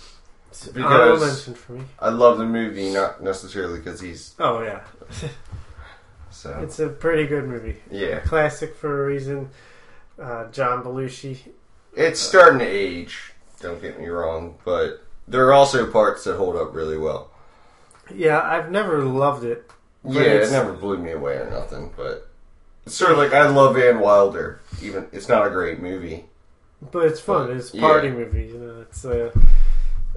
Because- for me. I love the movie, not necessarily because he's Oh yeah, so. it's a pretty good movie. Yeah, Classic for a reason. Uh, John Belushi. It's starting to age. Don't get me wrong, but there are also parts that hold up really well. Yeah, I've never loved it. But yeah, it's- it never blew me away or nothing, but it's sort of like I love Van Wilder. Even it's not a great movie. But it's fun. But, It's a yeah. party movie. You know, it's a,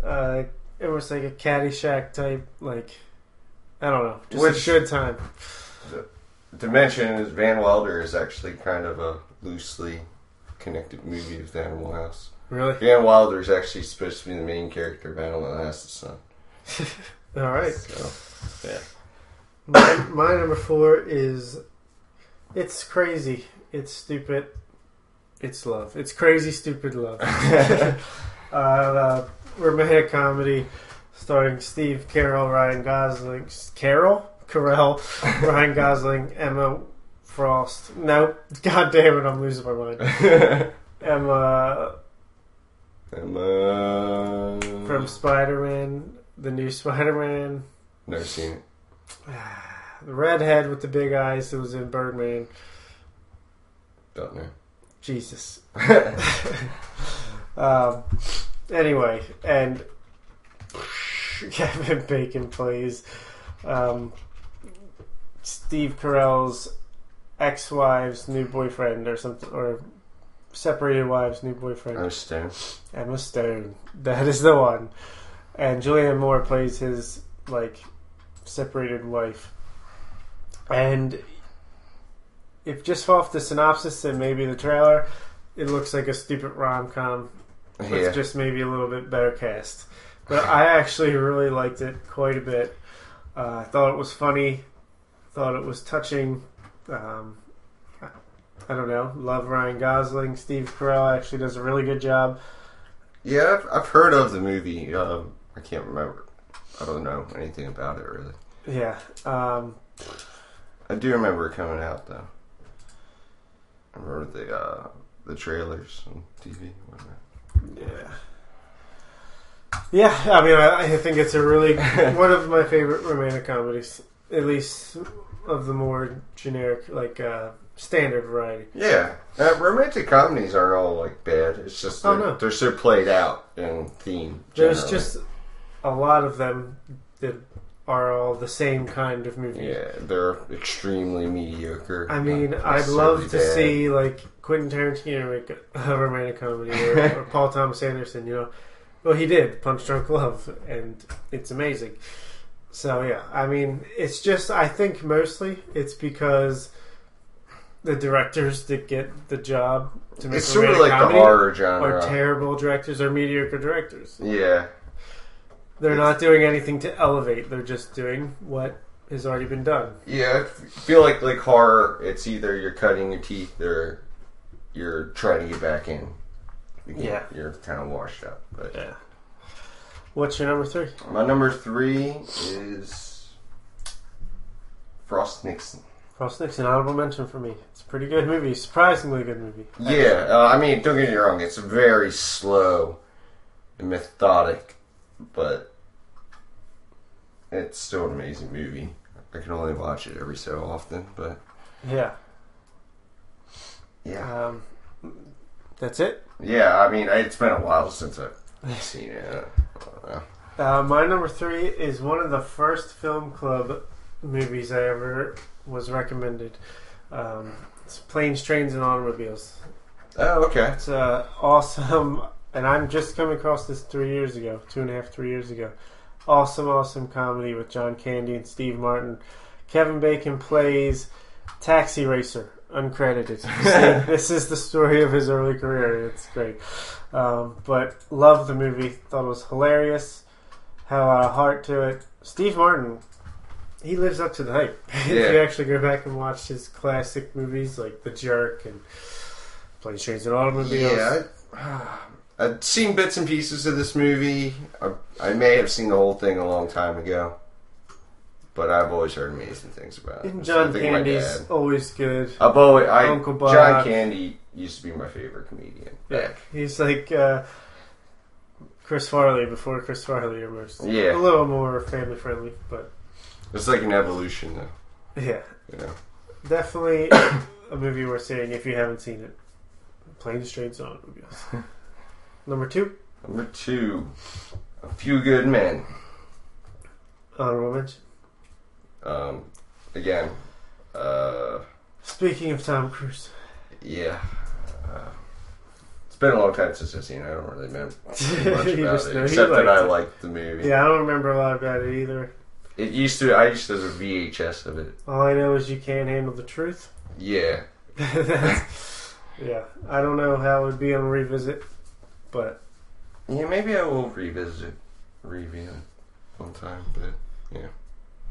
uh, it was like a Caddyshack type, like I don't know, just Which- a good time. To mention is Van Wilder is actually kind of a loosely connected movie with Animal House. Really. Van Wilder is actually supposed to be the main character of Animal House's son. All right. So, yeah. My, my number four is it's crazy. It's stupid. It's love. It's crazy, stupid love. uh, uh, romantic comedy starring Steve Carell, Ryan Gosling, Carol, Carell, Ryan Gosling, Emma Frost. No, God damn it, I'm losing my mind. Emma Emma. from Spider Man, the new Spider Man. Never seen it. The redhead with the big eyes that was in Birdman. Don't know. Jesus. um, anyway, and Kevin Bacon plays um, Steve Carell's ex-wife's new boyfriend, or something, or separated wife's new boyfriend, Emma Stone. Emma Stone. That is the one. And Julianne Moore plays his like separated wife. And if just off the synopsis and maybe the trailer, it looks like a stupid rom com Yeah. with just maybe a little bit better cast. But I actually really liked it quite a bit. Uh, I thought it was funny. Thought it was touching. Um, I, don't know. Love Ryan Gosling. Steve Carell actually does a really good job. Yeah, I've, I've heard of the movie. Um, I can't remember. I don't know anything about it really. Yeah. Um, I do remember it coming out though. I remember the uh, the trailers on TV. Yeah. Yeah, I mean, I, I think it's a really one of my favorite romantic comedies, at least of the more generic, like uh, standard variety. Yeah, uh, romantic comedies aren't all like bad. It's just Oh, they're, no. they're so played out in theme. There's just a lot of them that are all the same kind of movie. yeah, they're extremely mediocre. I mean, I'd love to bad. see like Quentin Tarantino make a romantic comedy, or, or Paul Thomas Anderson. You know, well, he did Punch Drunk Love, and it's amazing. So yeah, I mean, it's just I think mostly it's because the directors that get the job to make It's sort of like the horror genre. are terrible directors or mediocre directors. yeah, They're It's- not doing anything to elevate. They're just doing what has already been done. yeah. I feel like like horror. It's either you're cutting your teeth or you're trying to get back in. Can't- Yeah. you're kind of washed up. But Yeah. What's your number three? my number three is Frost Nixon. Frost Nixon, honorable mention for me. It's a pretty good movie. Surprisingly good movie. Yeah, uh, I mean, don't get me wrong. It's very slow and methodic, but it's still an amazing movie. I can only watch it every so often, but Yeah. yeah, Um, that's it. yeah. I mean, it's been a while since I've seen it. I don't know. Uh, my number three is one of the first film club movies I ever was recommended. Um, it's Planes, Trains, and Automobiles. Oh, okay. It's uh, awesome, and I'm just coming across this three years ago, two and a half, three years ago. Awesome, awesome comedy with John Candy and Steve Martin. Kevin Bacon plays taxi racer, uncredited. This is the story of his early career. It's great. Um, but loved the movie. Thought it was hilarious. Had a lot of heart to it. Steve Martin, he lives up to the hype. if Yeah. you actually go back and watch his classic movies like The Jerk and Planes, Trains, and Automobiles. Yeah, I, I'd seen bits and pieces of this movie. I, I may have seen the whole thing a long time ago, but I've always heard amazing things about it. And John Candy's always good. I've always, I, Uncle Bob. John Candy used to be my favorite comedian. Yeah, he's like uh, Chris Farley before Chris Farley almost. Yeah. a little more family friendly, but It's like an evolution, though. yeah, You know. definitely a movie worth seeing if you haven't seen it. Planes, Trains, and Automobiles. Number two, Number two, A Few Good Men. honorable mention. Um, again, uh, Speaking of Tom Cruise, yeah. Uh, it's been a long time since I've seen it. I don't really remember much about it, he except that I liked it. liked the movie. yeah, I don't remember a lot about it either. It used to. I used to have a VHS of it. All I know is you can't handle the truth. Yeah, yeah, I don't know how it would be on revisit, but yeah. Maybe I will revisit, review it one time. But yeah.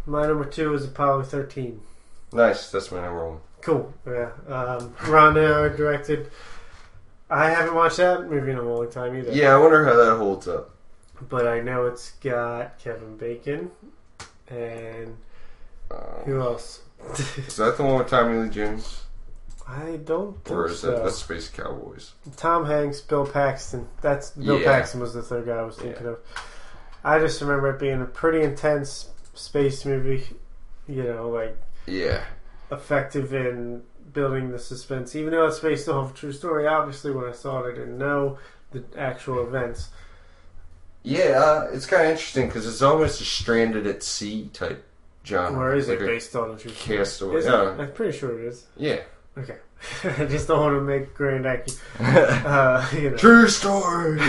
my number two is Apollo 13. nice. That's my number one. Cool. Yeah. Um, Ron Howard directed. I haven't watched that movie in a long time either. Yeah, I wonder how that holds up. But I know it's got Kevin Bacon and Um, who else? is that the one with Tommy Lee Jones, I don't think or is so. that that's Space Cowboys? Tom Hanks, Bill Paxton. That's Bill Yeah. Paxton was the third guy I was thinking of. I just remember it being a pretty intense space movie. You know, like Yeah, effective in building the suspense. Even though it's based off a true story, obviously when I saw it, I didn't know the actual events. yeah. Uh, it's kind of interesting because it's almost a stranded at sea type genre. Or is like it based on a true story? Castaway. Is yeah, I'm pretty sure it is. yeah. Okay. I just don't want to make grand accu- uh, you know. True story.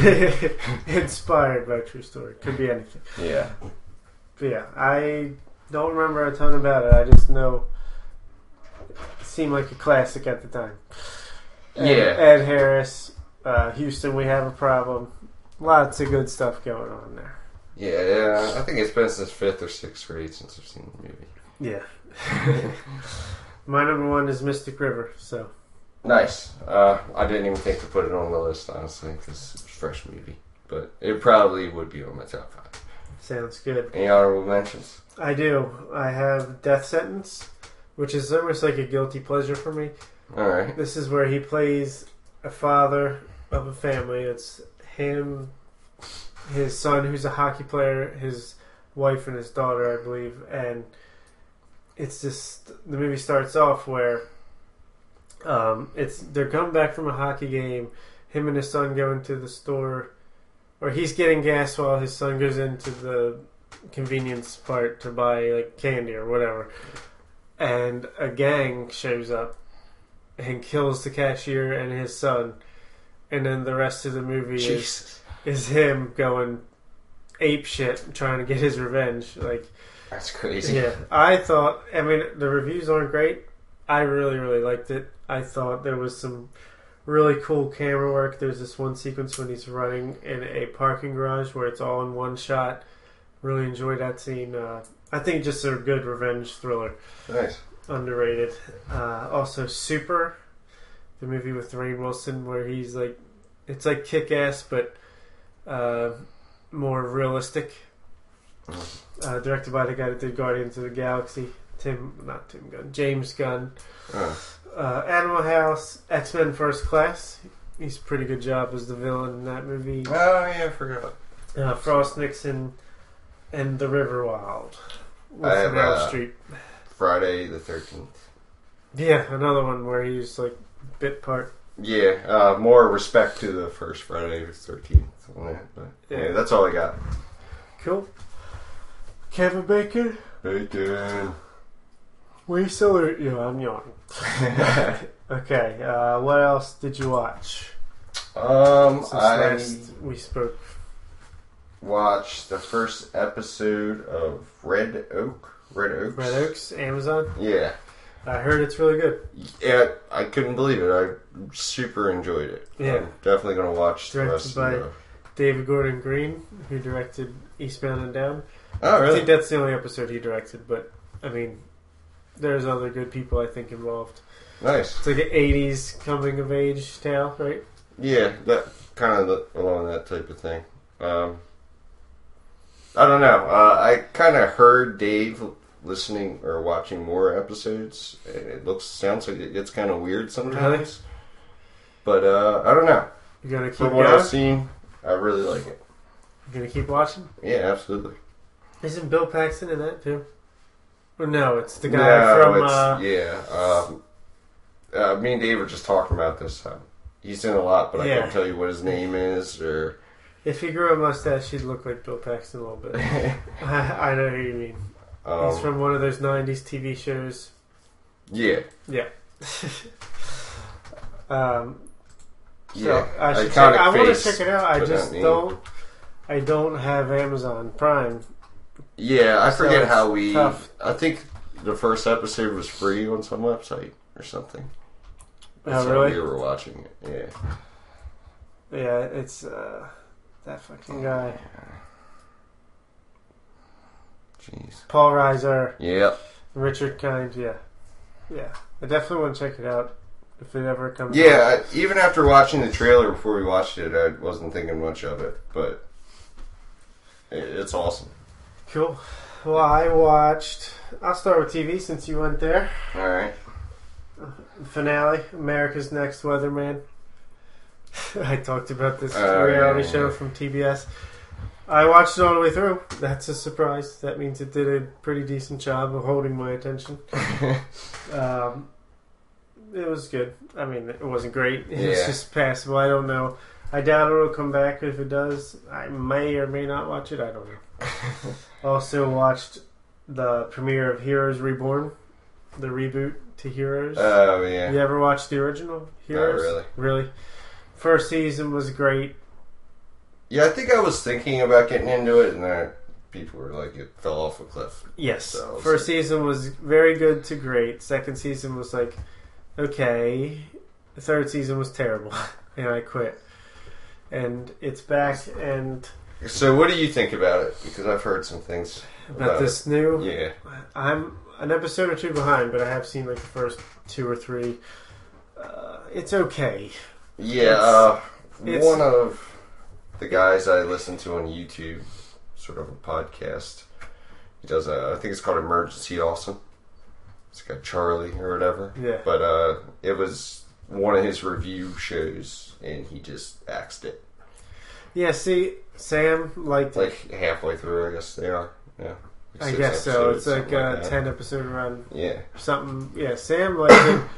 Inspired by a true story. Could be anything. yeah. But yeah, I don't remember a ton about it. I just know seemed like a classic at the time. Ed, Yeah. Ed Harris, uh, Houston, we have a problem. Lots of good stuff going on there. Yeah, yeah. I think it's been since fifth or sixth grade since I've seen the movie. Yeah. My number one is Mystic River. So Nice. Uh, I didn't even think to put it on the list, honestly, because it's a fresh movie. But it probably would be on my top five. sounds good. Any honorable mentions? I do. I have Death Sentence, which is almost like a guilty pleasure for me. All right. This is where he plays a father of a family. It's him, his son, who's a hockey player, his wife, and his daughter, I believe. And it's just the movie starts off where um, it's they're coming back from a hockey game. Him and his son go into the store, or he's getting gas while his son goes into the convenience part to buy like candy or whatever. And a gang shows up and kills the cashier and his son. And then the rest of the movie is, is him going ape shit, trying to get his revenge. Like, That's crazy. yeah, I thought. I mean, the reviews aren't great. I really, really liked it. I thought there was some really cool camera work. There's this one sequence when he's running in a parking garage where it's all in one shot. Really enjoyed that scene. Uh, I think just a good revenge thriller Nice. underrated. Uh, also, Super, the movie with Rainn Wilson, where he's like, it's like Kick Ass, but uh, more realistic. Uh, directed by the guy that did Guardians of the Galaxy, Tim, not Tim Gunn, James Gunn. Oh. Uh, Animal House, X Men First Class. He's a pretty good job as the villain in that movie. oh yeah, I forgot. Uh, Frost Nixon and The River Wild. With I have, uh, Streep. Friday the thirteenth. Yeah, another one where he's like bit part. Yeah, uh, more respect to the first Friday the thirteenth on that, but yeah. Yeah. that's all I got. Cool. Kevin Bacon. Bacon. We still are. You I'm yawning. Okay. Uh, what else did you watch? um, Since I last we spoke. Watched the first episode of Red Oak. Red Oaks. Red Oaks, Amazon. Yeah. I heard it's really good. Yeah, I couldn't believe it. I super enjoyed it. Yeah. I'm definitely gonna watch the Directed rest by- of the. David Gordon Green, who directed Eastbound and Down. Oh really? I think that's the only episode he directed, but I mean, there's other good people I think involved. Nice. It's like an '80s coming of age tale, right? Yeah, that kind of the, along that type of thing. Um, I don't know. Uh, I kind of heard Dave listening or watching more episodes. and It looks sounds like it gets kind of weird sometimes. But uh, I don't know. You gonna keep From what going? I've seen, I really like it. You gonna keep watching? Yeah, absolutely. Isn't Bill Paxton in that too? Or no, it's the guy No, from. it's- Uh, yeah. Um, uh, me and Dave were just talking about this. Uh, he's in a lot, but I can't tell you what his name is or. If he grew a mustache, he'd look like Bill Paxton a little bit. I, I know who you mean. um, He's from one of those '90s TV shows. yeah. Yeah. Um, so Yeah. I should Iconic check. I want to face, check it out. I but just not me. don't. I don't have Amazon Prime. Yeah, I So forget it's how we. tough. I think the first episode was free on some website or something. That's Oh, how really? we were watching it. Yeah. Yeah, it's uh, that fucking guy, Jeez. Paul Reiser, Yep. Richard Kind. Yeah, yeah. I definitely want to check it out if it ever comes. Yeah. I, even after watching the trailer before we watched it, I wasn't thinking much of it, but it's awesome. Cool. Well, I watched. I'll start with TV since you went there. All right. Finale: America's Next Weatherman. I talked about this Oh, reality yeah, show from TBS. I watched it all the way through. That's a surprise. That means it did a pretty decent job of holding my attention. Um, it was good. I mean, it wasn't great. It was just passable. I don't know. I doubt it'll come back. If it does, I may or may not watch it. I don't know. also watched the premiere of Heroes Reborn, the reboot to Heroes. Oh yeah. You ever watched the original Heroes? really. Really. First season was great. Yeah, I think I was thinking about getting into it, and then people were like, it fell off a cliff. Yes. So- First season was very good to great. Second season was like okay. The third season was terrible, and I quit. And it's back and So, what do you think about it? Because I've heard some things. about About this new. Yeah. I'm an episode or two behind, but I have seen like the first two or three. Uh, it's okay. Yeah, It's- uh, it's- one of the guys I listen to on YouTube, sort of a podcast. He does a, I think it's called Emergency Awesome. It's got Charlie or whatever. Yeah. But uh, it was one of his review shows, and he just axed it Yeah. See, Sam liked it. like halfway through. I guess they are. Yeah. I guess so. It's like a that. ten episode run. Yeah. something. Yeah, Sam liked it.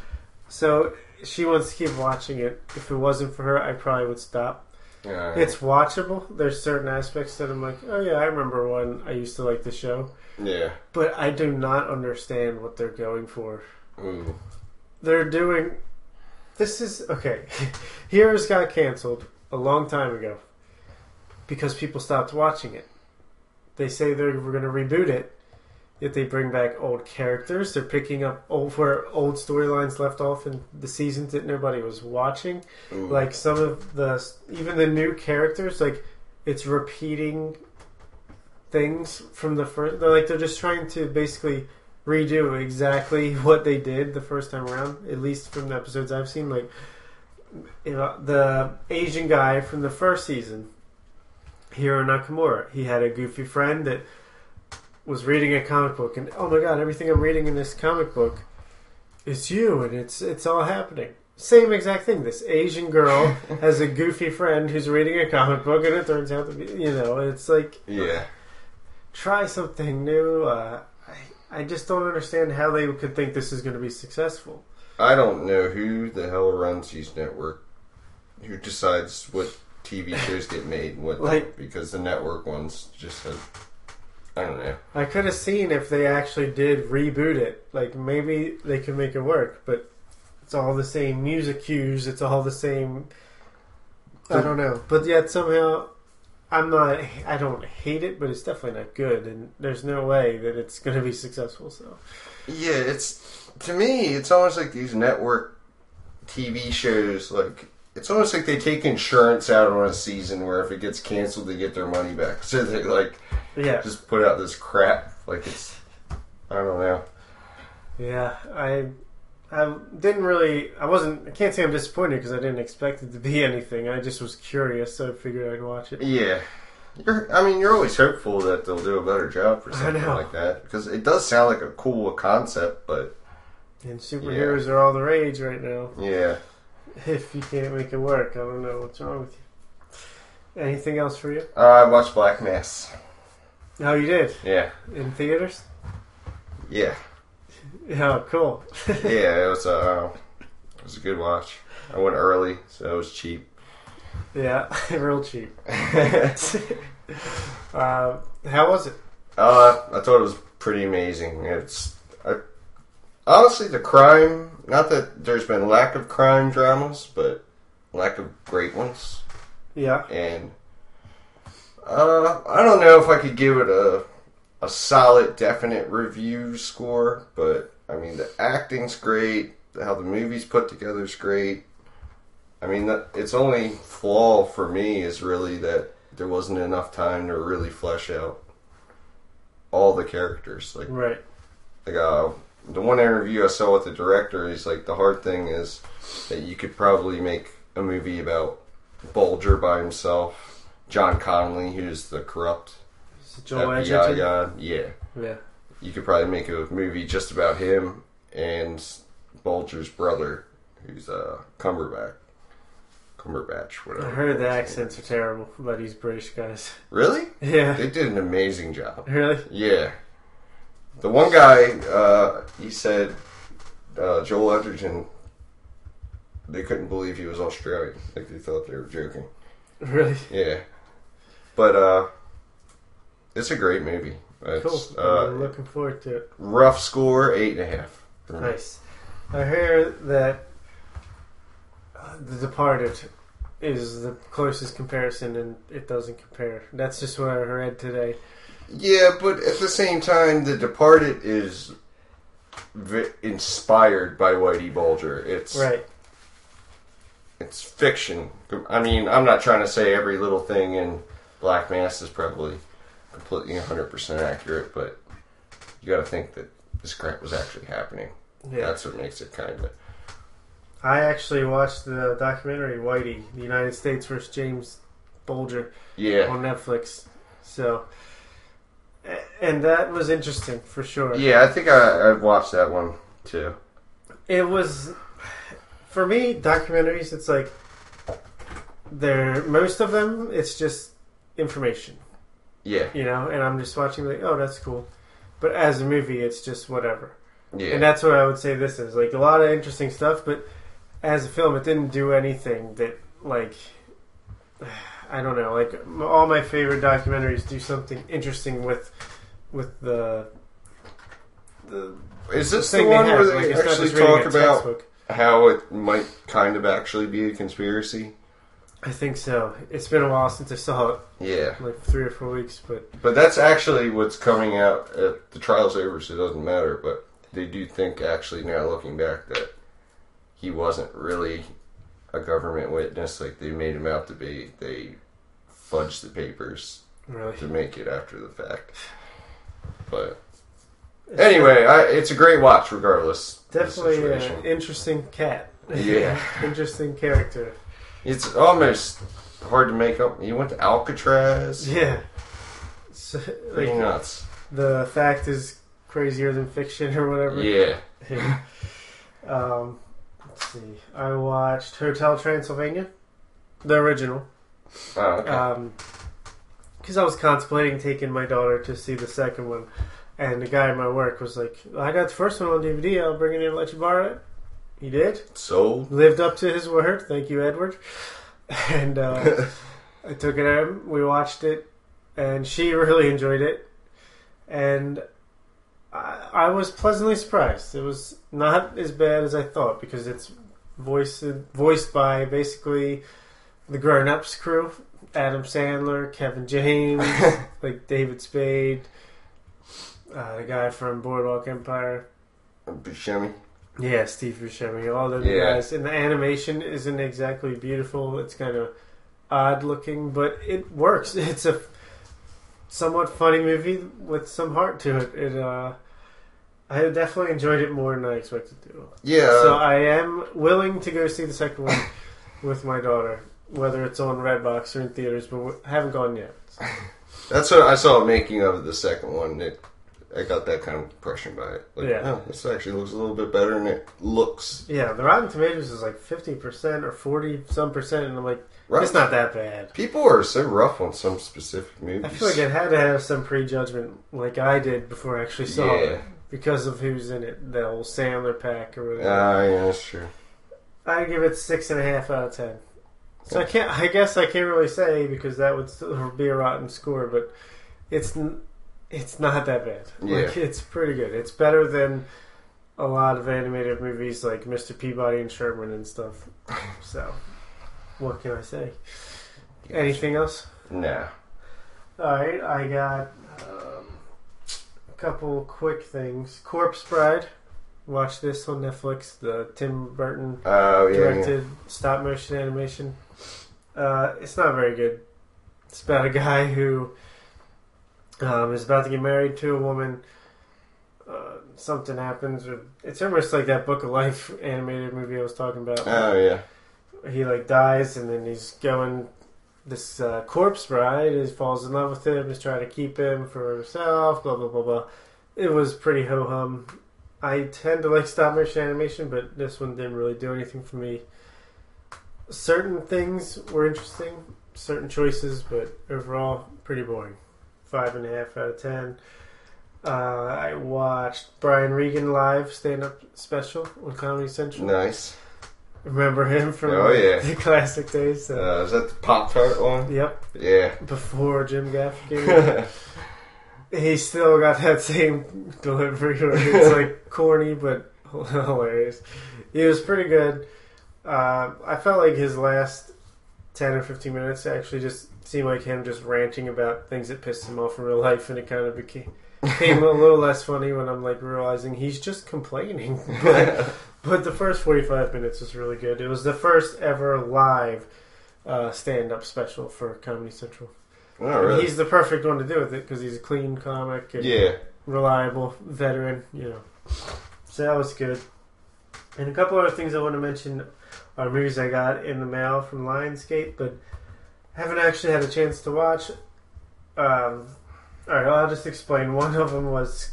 So she wants to keep watching it. If it wasn't for her, I probably would stop. Yeah. It's watchable. There's certain aspects that I'm like, oh yeah, I remember when I used to like the show, yeah. but I do not understand what they're going for. Ooh. They're doing. This is okay. Heroes got canceled a long time ago because people stopped watching it. They say they were going to reboot it. Yet they bring back old characters. They're picking up old where old storylines left off in the seasons that nobody was watching. Ooh. Like some of the even the new characters, like it's repeating things from the first. They're like they're just trying to basically redo exactly what they did the first time around. At least from the episodes I've seen, like you uh, know, the Asian guy from the first season, Hiro Nakamura. He had a goofy friend that was reading a comic book, and oh my god, everything I'm reading in this comic book is you, and it's it's all happening. Same exact thing. This Asian girl has a goofy friend who's reading a comic book, and it turns out to be, you know, it's like yeah. try something new. Uh, I I just don't understand how they could think this is going to be successful. I don't know who the hell runs these network, who decides what TV shows get made and what Like- because the network ones just have, I don't know. I could have seen if they actually did reboot it. Like maybe they could make it work, but it's all the same music cues. It's all the same. I don't know, but yet somehow I'm not. I don't hate it, but it's definitely not good, and there's no way that it's going to be successful. So Yeah, it's to me, it's almost like these network TV shows. Like it's almost like they take insurance out on a season where if it gets canceled, they get their money back. So they like yeah, just put out this crap. Like it's, I don't know. yeah. I I didn't really. I wasn't. I can't say I'm disappointed because I didn't expect it to be anything. I just was curious, so I figured I'd watch it. Yeah. You're, I mean, you're always hopeful that they'll do a better job for something like that because it does sound like a cool concept, but And superheroes are all the rage right now. yeah. If you can't make it work, I don't know what's wrong with you. Anything else for you? Uh, I watched Black Mass. Oh, you did Yeah, in theaters. yeah, Yeah, cool. yeah. It was uh, it was a good watch. I went early, so it was cheap. Yeah, real cheap. uh, Uh, how was it? I thought it was pretty amazing. It's I, honestly the crime. Not that there's been lack of crime dramas, but lack of great ones. Yeah, and uh, I don't know if I could give it a a solid, definite review score, but I mean the acting's great, how the movie's put together is great. I mean, the, its only flaw for me is really that there wasn't enough time to really flesh out all the characters. Like, right. like uh, the one interview I saw with the director, he's like, the hard thing is that you could probably make a movie about Bulger by himself, John Connolly, who's the corrupt Joel FBI Edgerton? guy. Yeah, Yeah. you could probably make a movie just about him and Bulger's brother, who's uh, Cumberbatch. Cumberbatch, whatever. I heard the accents are terrible, but he's British guys. Really? Yeah. They did an amazing job. Really? Yeah. The one guy, uh, he said, uh, Joel Edgerton, they couldn't believe he was Australian. Like they thought they were joking. Really? Yeah. But, uh, it's a great movie. It's, Cool. uh, I'm looking forward to it. rough score, eight and a half. Nice. I heard that uh, The Departed is the closest comparison, and it doesn't compare. That's just what I read today. Yeah, but at the same time, The Departed is vi- inspired by Whitey Bulger. It's Right. it's fiction. I mean, I'm not trying to say every little thing in Black Mass is probably completely 100% accurate, but you got to think that this crap was actually happening. Yeah. That's what makes it kind of. I actually watched the documentary Whitey, the United States versus James Bulger Yeah. on Netflix. So, and that was interesting for sure. Yeah, I think I, I've watched that one too. It was for me documentaries. It's like they're most of them. It's just information, Yeah. you know. And I'm just watching like, oh, that's cool. But as a movie, it's just whatever. Yeah. And that's what I would say. This is like a lot of interesting stuff, but as a film, it didn't do anything that like. I don't know. Like all my favorite documentaries do something interesting with, with the, the is this the the thing one where they not actually talk about how it might kind of actually be a conspiracy? I think so. It's been a while since I saw it, Yeah. like three or four weeks, but But that's actually what's coming out. At the trial's over, so it doesn't matter. But they do think, actually, now looking back, that he wasn't really a government witness. Like they made him out to be. They fudged the papers really. to make it after the fact. But anyway, I, it's a great watch, regardless. definitely uh, an interesting cat. Yeah. interesting character. It's almost hard to make up. You went to Alcatraz. Yeah. So, Pretty like, nuts. the fact is crazier than fiction or whatever. Yeah. Yeah. um, let's see. I watched Hotel Transylvania, the original, Oh, okay. because I was contemplating taking my daughter to see the second one, and the guy at my work was like, "I got the first one on DVD. I'll bring it in and let you borrow it." He did. So Lived up to his word. Thank you, Edward. And uh, I took it in. We watched it, and she really enjoyed it. And I, I was pleasantly surprised. It was not as bad as I thought because it's voiced voiced by basically the grown ups crew, Adam Sandler, Kevin James, like David Spade, uh, the guy from Boardwalk Empire. Buscemi. Yeah, Steve Buscemi, all those Yeah. guys. And the animation isn't exactly beautiful. It's kind of odd looking, but it works. It's a somewhat funny movie with some heart to it. It uh, I definitely enjoyed it more than I expected to. Yeah. So I am willing to go see the second one with my daughter, whether it's on Redbox or in theaters, but we haven't gone yet. That's what I saw a making of the second one. It, I got that kind of impression by it. Like, Yeah. oh, this actually looks a little bit better than it looks. Yeah, the Rotten Tomatoes is like fifty percent or forty some percent, and I'm like, Right? it's not that bad. People are so rough on some specific movies. I feel like it had to have some prejudgment, like I did before I actually saw Yeah. it, because of who's in it, the whole Sandler pack or whatever. Ah, yeah, that's true. I give it six and a half out of ten. So I can't. I guess I can't really say because that would still be a rotten score, but it's it's not that bad. Like it's pretty good. It's better than a lot of animated movies like Mr. Peabody and Sherman and stuff. So, what can I say? Anything else? Nah. All right, I got um, a couple quick things. Corpse Bride. Watch this on Netflix. The Tim Burton Oh, yeah. yeah. directed stop motion animation. Uh, it's not very good. It's about a guy who um, is about to get married to a woman. Uh, something happens. Or it's almost like that Book of Life animated movie I was talking about. Oh, yeah. he like dies, and then he's going. This uh, corpse bride is falls in love with him. Is trying to keep him for herself. Blah blah blah blah. It was pretty ho hum. I tend to like stop motion animation, but this one didn't really do anything for me. Certain things were interesting, certain choices, but overall pretty boring. Five and a half out of ten. Uh, I watched Brian Regan live stand up special on Comedy Central. Nice. Remember him from Oh, yeah. the classic days? Uh, Uh, is that the Pop Tart one? yep, Yeah. before Jim Gaffigan. he still got that same delivery it's like corny but hilarious. He was pretty good. Uh, I felt like his last 10 or 15 minutes actually just seemed like him just ranting about things that pissed him off in real life, and it kind of became, became a little less funny when I'm like realizing he's just complaining. but, but the first 45 minutes was really good. It was the first ever live uh, stand up special for Comedy Central. oh, really? He's the perfect one to do with it because he's a clean comic and Yeah. reliable veteran, you know. So that was good. And a couple other things I want to mention are movies I got in the mail from Lionsgate, but haven't actually had a chance to watch. Um, all right, I'll just explain. One of them was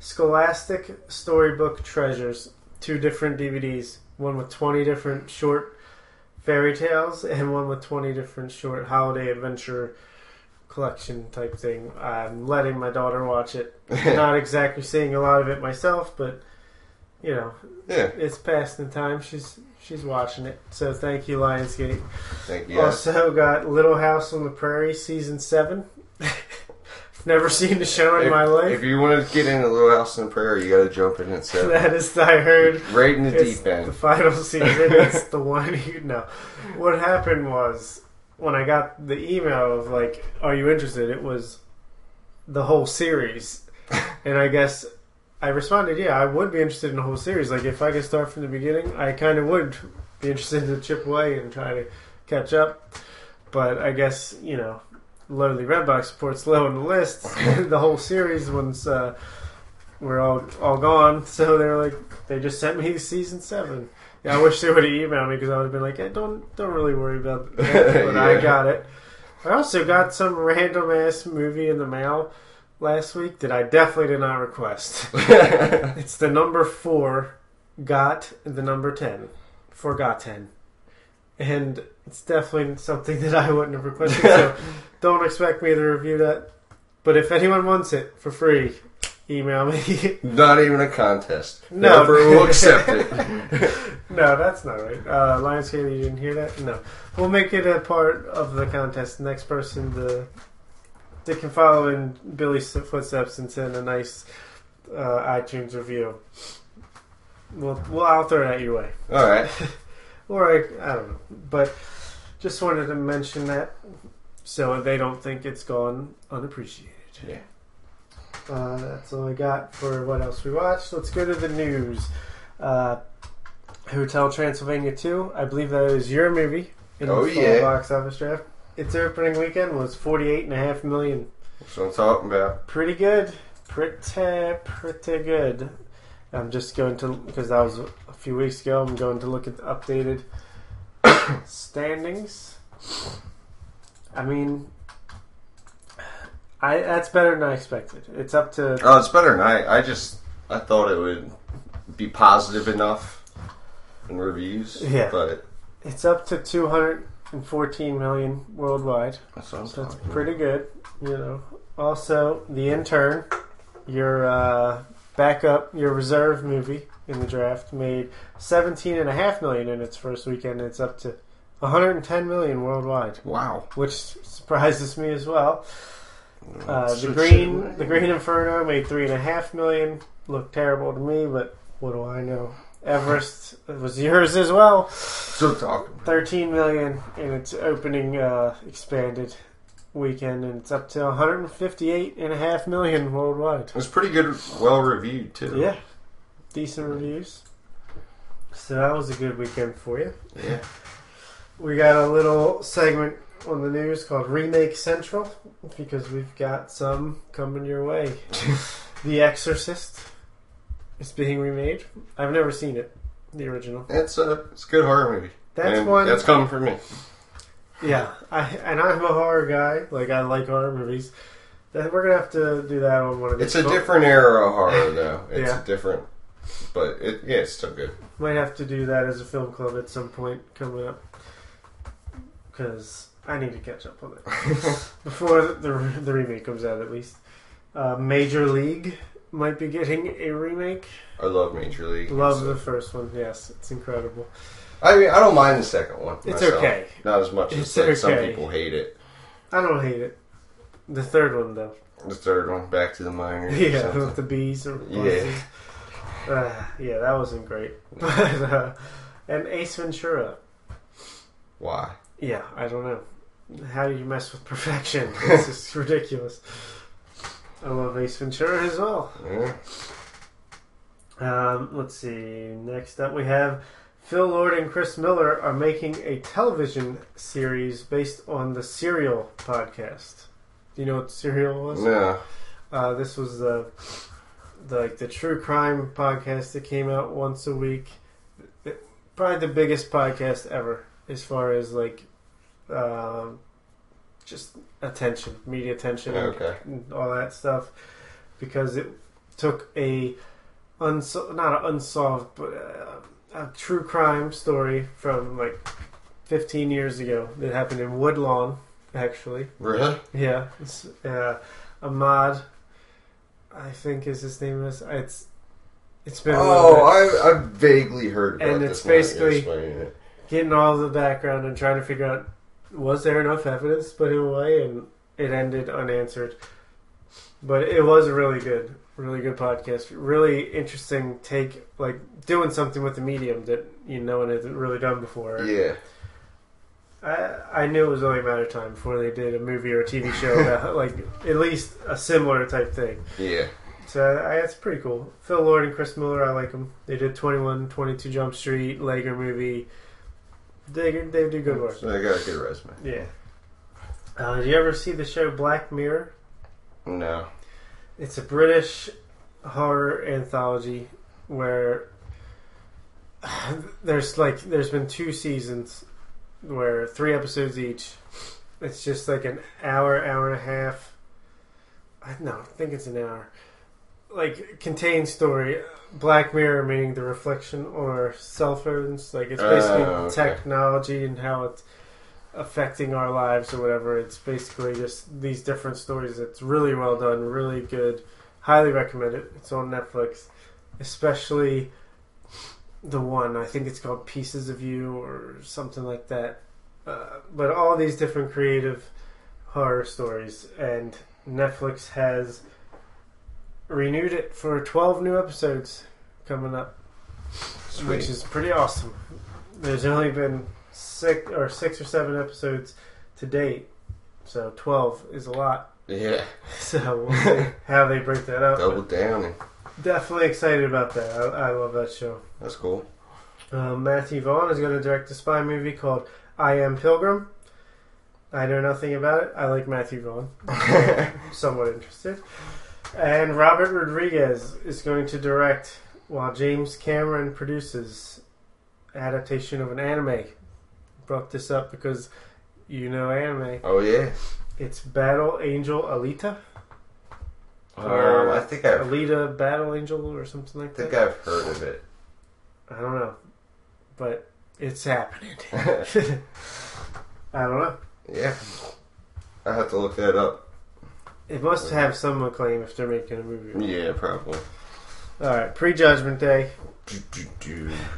Scholastic Storybook Treasures, two different DVDs, one with 20 different short fairy tales and one with 20 different short holiday adventure collection type thing. I'm letting my daughter watch it. Not exactly seeing a lot of it myself, but you know, yeah. it's past in time. She's she's watching it. So thank you, Lionsgate. Thank you. Also got Little House on the Prairie season seven. Never seen the show in if, my life. If you want to get into Little House on the Prairie, you got to jump in at seven. that is, I heard. right in the deep end. the final season. It's the one you know. What happened was when I got the email of like, "Are you interested?" It was the whole series, and I guess I responded, "Yeah, I would be interested in the whole series. Like, if I could start from the beginning, I kind of would be interested to chip away and try to catch up." But I guess you know, lowly Redbox supports low on the list. the whole series once uh, we're all all gone, so they're like, they just sent me season seven. Yeah, I wish they would have emailed me because I would have been like, hey, don't don't really worry about that. But I got it. I also got some random ass movie in the mail last week that I definitely did not request. it's the number four, got the number ten, forgotten, and it's definitely something that I wouldn't have requested. So don't expect me to review that. But if anyone wants it for free, email me. Not even a contest. No. Never will accept it. no, that's not right. Uh, Lionsgate, you didn't hear that? No. We'll make it a part of the contest. Next person to, that can follow in Billy's footsteps and send a nice uh, iTunes review. We'll, we'll, I'll throw that your way. All right. Or I, I don't know. But just wanted to mention that. so they don't think it's gone unappreciated. Yeah. Uh, that's all I got for what else we watched. Let's go to the news. Uh, Hotel Transylvania 2, I believe that is your movie in Oh, the yeah. box office draft. Its opening weekend was forty-eight and a half million. That's what I'm talking about. Pretty good. Pretty, pretty good. I'm just going to, because that was a few weeks ago, I'm going to look at the updated standings. I mean, I that's better than I expected. It's up to Oh, it's better than I. I just I thought it would be positive enough in reviews. Yeah. But it's up to 214 million worldwide. that's So that's pretty good, you know. Also, The Intern, your uh, backup, your reserve movie in the draft, made 17 and a half million in its first weekend. It's up to 110 million worldwide. Wow. which surprises me as well. Uh, the Green, the Green Inferno made three and a half million. Looked terrible to me, but what do I know? Everest was yours as well. So talking. 13 million in its opening uh, expanded weekend, and it's up to 158 and a half million worldwide. It was pretty good, well reviewed too. Yeah, decent reviews. So that was a good weekend for you. Yeah. We got a little segment on the news called Remake Central because we've got some coming your way. the Exorcist is being remade. I've never seen it, the original. It's a it's a good horror movie. That's And one. That's coming from me. Yeah, I and I'm a horror guy. Like I like horror movies. That we're gonna have to do that on one of these. It's a different era of horror though. It's Yeah. different, but it yeah, it's still good. Might have to do that as a film club at some point coming up. Because I need to catch up on it before the the remake comes out. At least, uh, Major League might be getting a remake. I love Major League. Love It's, the first one. Yes, it's incredible. I mean, I don't mind the second one. It's myself. okay. Not as much as It's like, some people hate it. I don't hate it. The third one though. The third one, Back to the Minors. Yeah, with the bees or Yeah. Uh, yeah, that wasn't great. But uh, and Ace Ventura. Why? Yeah, I don't know. How do you mess with perfection? This is ridiculous. I love Ace Ventura as well. Yeah. Um, let's see. Next up, we have Phil Lord and Chris Miller are making a television series based on the Serial podcast. Do you know what Serial was? No. Uh, this was the, the like the true crime podcast that came out once a week. It- probably the biggest podcast ever, as far as like, um, just attention, media attention, and- Okay. and all that stuff, because it took a unso- not an unsolved, but uh, a true crime story from like 15 years ago that happened in Woodlawn, actually. Really? Yeah, it's, uh, Ahmad, I think is his name. Is it's it's been a Oh. I I vaguely heard about And this. it's now that you're basically- it. getting all the background and trying to figure out was there enough evidence to put him away, and it ended unanswered. But it was a really good, really good podcast. Really interesting take, like doing something with the medium that you know one hasn't really done before. Yeah. I, I knew it was only a matter of time before they did a movie or a TV show about like at least a similar type thing. Yeah. So I, that's pretty cool. Phil Lord and Chris Miller, I like them. They did 21, 22 Jump Street, Lego Movie. They they do good work. So I got a good resume. Yeah. Uh, did you ever see the show Black Mirror? No. It's a British horror anthology where there's like there's been two seasons where three episodes each. It's just like an hour, hour and a half. I no, I think it's an hour. Like contained story. Black Mirror meaning the reflection or cell phones. Like it's basically Oh, okay. technology and how it's affecting our lives or whatever. It's basically just these different stories. It's really well done, really good. Highly recommend it. It's on Netflix, especially the one I think it's called Pieces of You or something like that. Uh, but all these different creative horror stories, and Netflix has renewed it for 12 new episodes coming up Sweet. which is pretty awesome. There's only been six or six or seven episodes to date, So twelve is a lot. Yeah, So we'll see how they break that up. double down. Definitely excited about that. I, I love that show. that's cool. Um, Matthew Vaughn is going to direct a spy movie called I Am Pilgrim. I know nothing about it. I like Matthew Vaughn. Somewhat interested. And Robert Rodriguez is going to direct while James Cameron produces adaptation of an anime. Brought this up because you know anime. oh yeah. It's Battle Angel Alita. Um, I think I've Alita Battle Angel or something I like think. I've heard of it. I don't know. But it's happening. I don't know. yeah, I have to look that up. It must have some acclaim if they're making a movie. Yeah, probably. Alright, Prejudgment Day.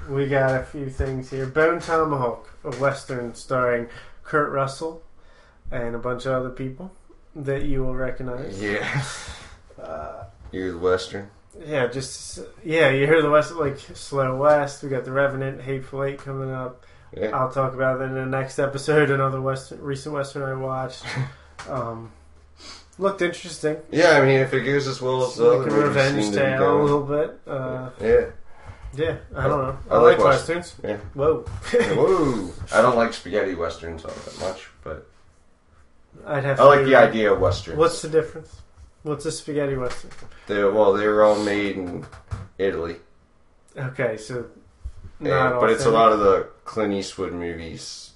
We got a few things here. Bone Tomahawk, a western starring Kurt Russell and a bunch of other people that you will recognize. Yeah, Uh, you're the Western. yeah, just yeah, you hear the West like Slow West. We got the Revenant, Hateful Eight coming up. Yeah, I'll talk about that in the next episode. Another western, recent western I watched. Um, looked interesting. yeah. I mean, if it goes as well as the like other a movies revenge seem to be tale a going. little bit. Uh, Yeah. yeah, I don't know. I, I like, like westerns. Yeah. Whoa, Whoa! I don't like spaghetti westerns all that much, but I'd have. I like the idea of westerns. What's the difference? What's a spaghetti western? They well, they were all made in Italy, Okay, so and- not but it's a lot of the Clint Eastwood movies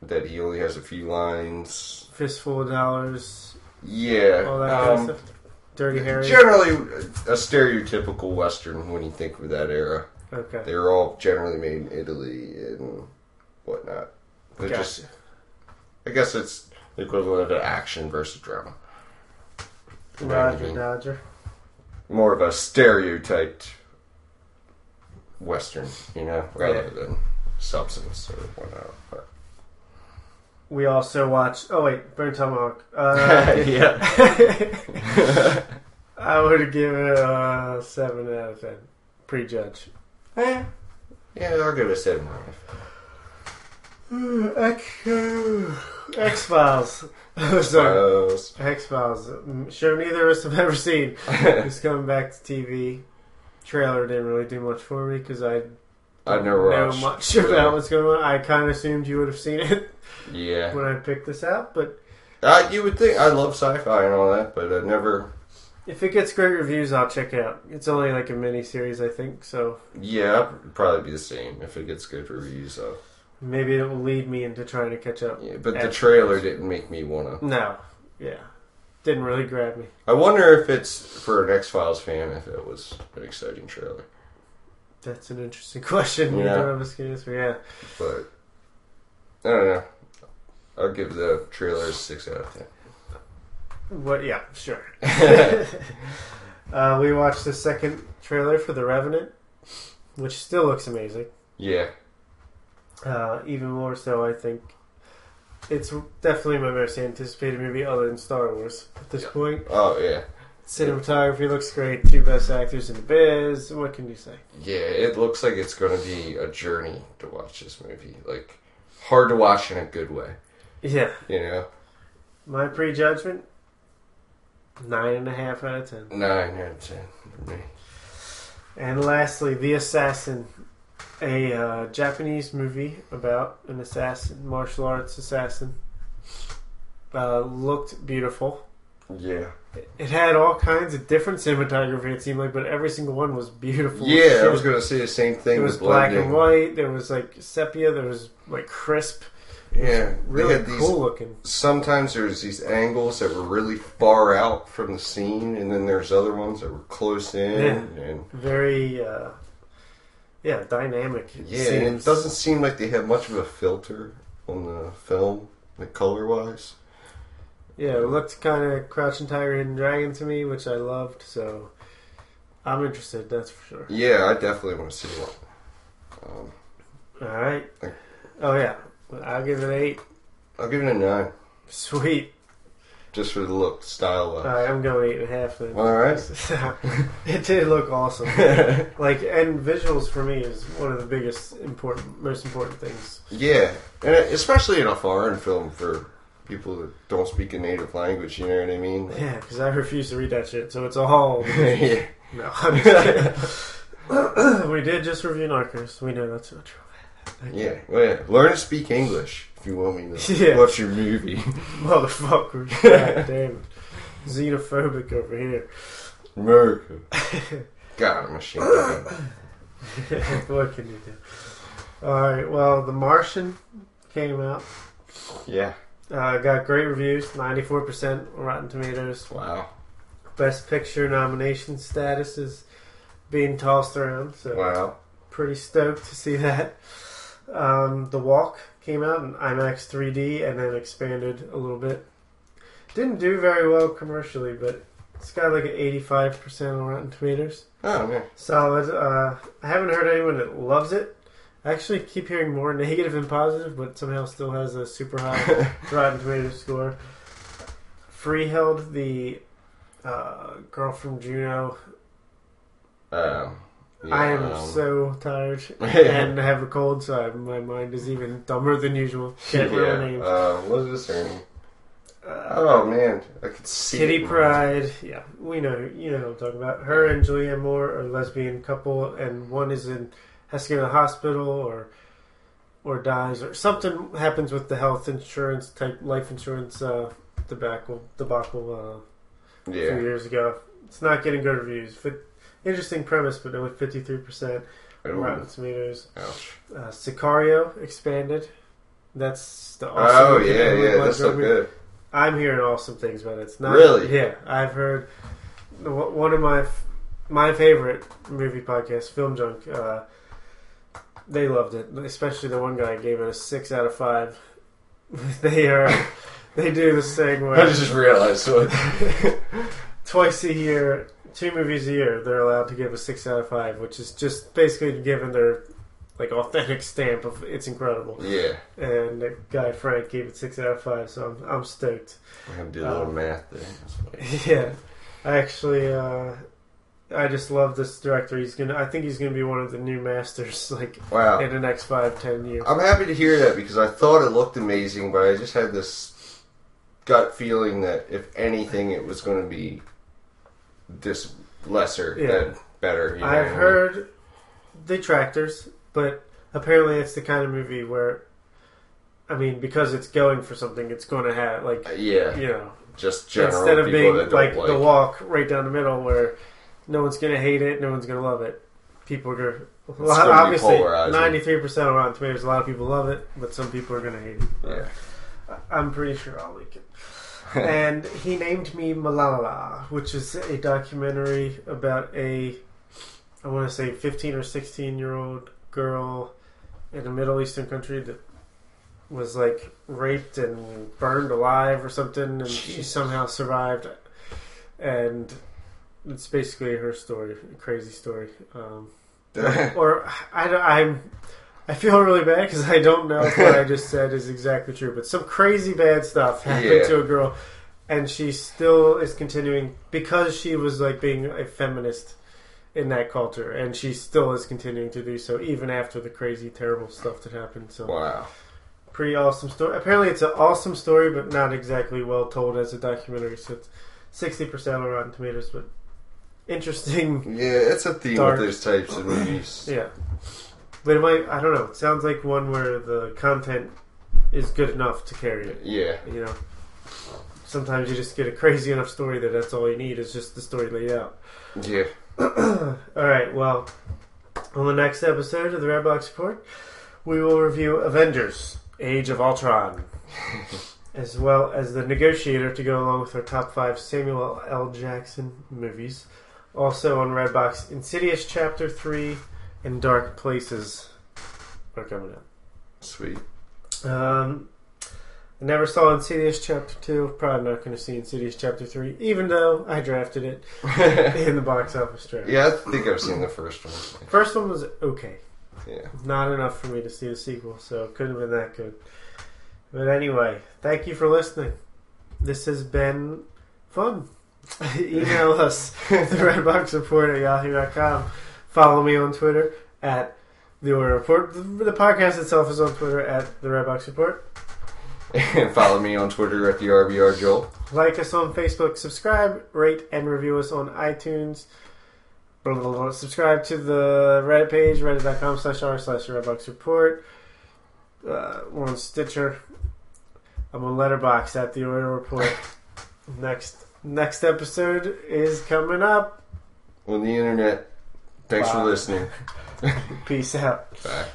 that he only has a few lines. fistful of dollars, Yeah, all that kind um, of stuff. Dirty Harry. generally a stereotypical western when you think of that era. Okay, They were all generally made in Italy and whatnot. They're gotcha. just, I guess it's the equivalent of an action versus drama. You know what I Roger mean? Dodger. More of a stereotyped western, you know, rather than substance or whatnot. But- We also watched. Oh wait, Bone Tomahawk. Uh, yeah. I would give it a seven out of ten. Prejudge. Eh, yeah, I'll give it a seven. and a half. X Files. Sorry, X Files. Show neither of us have ever seen. It's coming back to TV. Trailer didn't really do much for me because I I never know watched. much about what's going on. I kind of assumed you would have seen it Yeah. when I picked this out, but Uh, you would think I love sci-fi and all that, but I never. if it gets great reviews, I'll check it out. It's only like a mini series, I think, so Yeah, I'd probably be the same if it gets good reviews. So maybe it will lead me into trying to catch up. yeah, but the trailer didn't make me wanna. No, yeah, didn't really grab me. I wonder if it's for an X Files fan if it was an exciting trailer, That's an interesting question. Yeah. Neither of us can answer. Yeah, but I don't know. I'll give the trailer a six out of ten. what? Yeah, sure. uh, we watched the second trailer for The Revenant, which still looks amazing. Yeah, Uh, even more so, I think. It's definitely my most anticipated movie other than Star Wars at this Yeah. point. oh yeah, Cinematography looks great. Two best actors in the biz. What can you say? yeah. It looks like it's going to be a journey to watch this movie. Like hard to watch in a good way. Yeah, You know, my prejudgment nine and a half out of ten. nine out of ten for me. And lastly, The Assassin, a uh, Japanese movie about an assassin, martial arts assassin. Uh, looked beautiful. Yeah. It had all kinds of different cinematography. It seemed like, but every single one was beautiful. Yeah, I was going to say the same thing. It was with black blending. and white. There was like sepia. There was like crisp. Yeah, Really they had these. cool looking. Sometimes there's these angles that were really far out from the scene, and then there's other ones that were close in. And Very, uh, yeah, dynamic. yeah, and it doesn't seem like they have much of a filter on the film, like color wise. Yeah, it looked kind of Crouching Tiger, Hidden Dragon to me, which I loved. So I'm interested. That's for sure. Yeah, I definitely want to see one. Um, All right. Thank- Oh yeah, I'll give it an eight. I'll give it a nine, Sweet. just for the look, style wise. right, I'm going eight and a half then. All right. it did look awesome. Like and visuals for me is one of the biggest important, most important things. yeah, and especially in a foreign film for people that don't speak a native language. You know what I mean? Like- Yeah, because I refuse to read that shit, so it's all. yeah. No, I'm just kidding. we did just review Narcos. We know that's not true. Yeah. Well, oh, yeah. Learn to speak English if you want me to Yeah. watch your movie. Motherfucker. God damn it. Xenophobic over here. America. God, I'm ashamed what can you do? Alright, well, The Martian came out. Yeah. Uh, got great reviews 94% Rotten Tomatoes. Wow. Best Picture nomination status is being tossed around, so Wow. pretty stoked to see that. Um, the Walk came out in IMAX 3D and then expanded a little bit. Didn't do very well commercially, but it's got like an 85% on Rotten Tomatoes. Oh man. Solid. Uh, I haven't heard anyone that loves it. I actually keep hearing more negative than positive, but somehow still has a super high Rotten Tomatoes score. Freeheld, the uh, girl from Juno. Um, yeah, I am um, so tired and have a cold, so I, my mind is even dumber than usual. Can't remember yeah. names. Uh, what is her name? Uh, Oh man, I could see. Kitty it. Pryde, yeah, we know, you know what I'm talking about. Her and Julianne Moore are a lesbian couple, and one is in has to go to the hospital or or dies or something happens with the health insurance type life insurance uh, debacle debacle uh, a few Yeah. years ago. It's not getting good reviews. Fit, interesting premise, but only 53 percent Ooh, Rotten Tomatoes. ouch. Uh, Sicario expanded. That's the awesome. Oh awesome yeah, yeah, that's so good. I'm hearing awesome things about it. It's not Really? Yeah, I've heard one of my f- my favorite movie podcasts, Film Junk. Uh, they loved it, especially the one guy gave it a six out of five. they are they do this thing I just realized what. twice a year, two movies a year, they're allowed to give a six out of five, which is just basically given their like authentic stamp of it's incredible. yeah, And the guy Frank gave it six out of five, so I'm I'm stoked. I have to do a little Um, math there. Yeah, I actually, uh, I just love this director. He's gonna, I think he's gonna be one of the new masters, like. Wow. in the next five, ten years. I'm happy to hear that because I thought it looked amazing, but I just had this gut feeling that if anything, it was going to be this lesser Yeah. than better. You know? I've heard detractors, but apparently it's the kind of movie where, I mean, because it's going for something, it's going to have like, Uh, Yeah, you know, just general instead of being like, don't the like. walk right down the middle where no one's gonna hate it, no one's gonna love it. People are gonna, well, gonna obviously ninety three percent of Rotten Tomatoes. A lot of people love it, but some people are gonna hate it. Yeah. I'm pretty sure I'll like it. and he named me Malala, which is a documentary about a, I want to say, 15 or 16 year old girl in a Middle Eastern country that was like raped and burned alive or something, and she somehow survived. And it's basically her story, a crazy story. Um, or I, I'm, I feel really bad because I don't know if what I just said is exactly true, but some crazy bad stuff happened Yeah. to a girl, and she still is continuing because she was like being a feminist in that culture, and she still is continuing to do so even after the crazy, terrible stuff that happened. So wow. pretty awesome story. Apparently, it's an awesome story, but not exactly well told as a documentary. So it's sixty percent on Rotten Tomatoes, but interesting Yeah, it's a theme Dark. with those types of movies. Yeah. But it might, I don't know, it sounds like one where the content is good enough to carry it, Yeah. you know? Sometimes you just get a crazy enough story that that's all you need is just the story laid out. Yeah. Alright, well, on the next episode of the Redbox Report, we will review Avengers Age of Ultron, as well as The Negotiator to go along with our top five Samuel L. Jackson movies. Also on Redbox, Insidious Chapter 3 and Dark Places are coming out. Sweet. Um, I never saw Insidious Chapter 2. Probably not going to see Insidious Chapter 3, even though I drafted it in the box office draft. yeah, I think I've seen the first one. First one was okay. Yeah. Not enough for me to see the sequel, so it couldn't have been that good. But anyway, thank you for listening. This has been fun. Email us at the Redbox Report at yahoo.com. Follow me on Twitter at the Order Report. The, podcast itself is on Twitter at the Redbox Report. And follow me on Twitter at the RBR Joel. Like us on Facebook, subscribe, rate, and review us on iTunes. Blah, blah, blah. Subscribe to the Reddit page, reddit.com slash r slash Redbox Report. Uh, we're on Stitcher. I'm on Letterboxd at the Order Report. next next episode is coming up. On the internet. Thanks Bye. for listening. Peace out. Bye.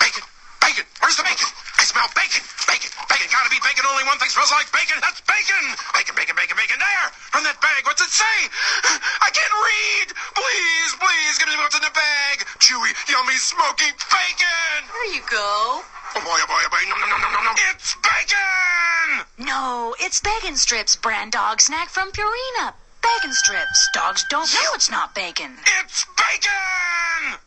Bacon! Bacon! Where's the bacon? I smell bacon! Bacon! Bacon! Gotta be bacon! Only one thing smells like bacon! That's bacon! Bacon, bacon, bacon, bacon! There! From that bag! What's it say? I can't read! Please, please, give me what's in the bag! Chewy, yummy, smoky bacon! There you go. Oh boy, oh boy, oh boy, no, no, no, no, no, no! It's bacon! No, it's Beggin' Strips, brand dog snack from Purina. Beggin' Strips. Dogs don't know it's not bacon. It's bacon!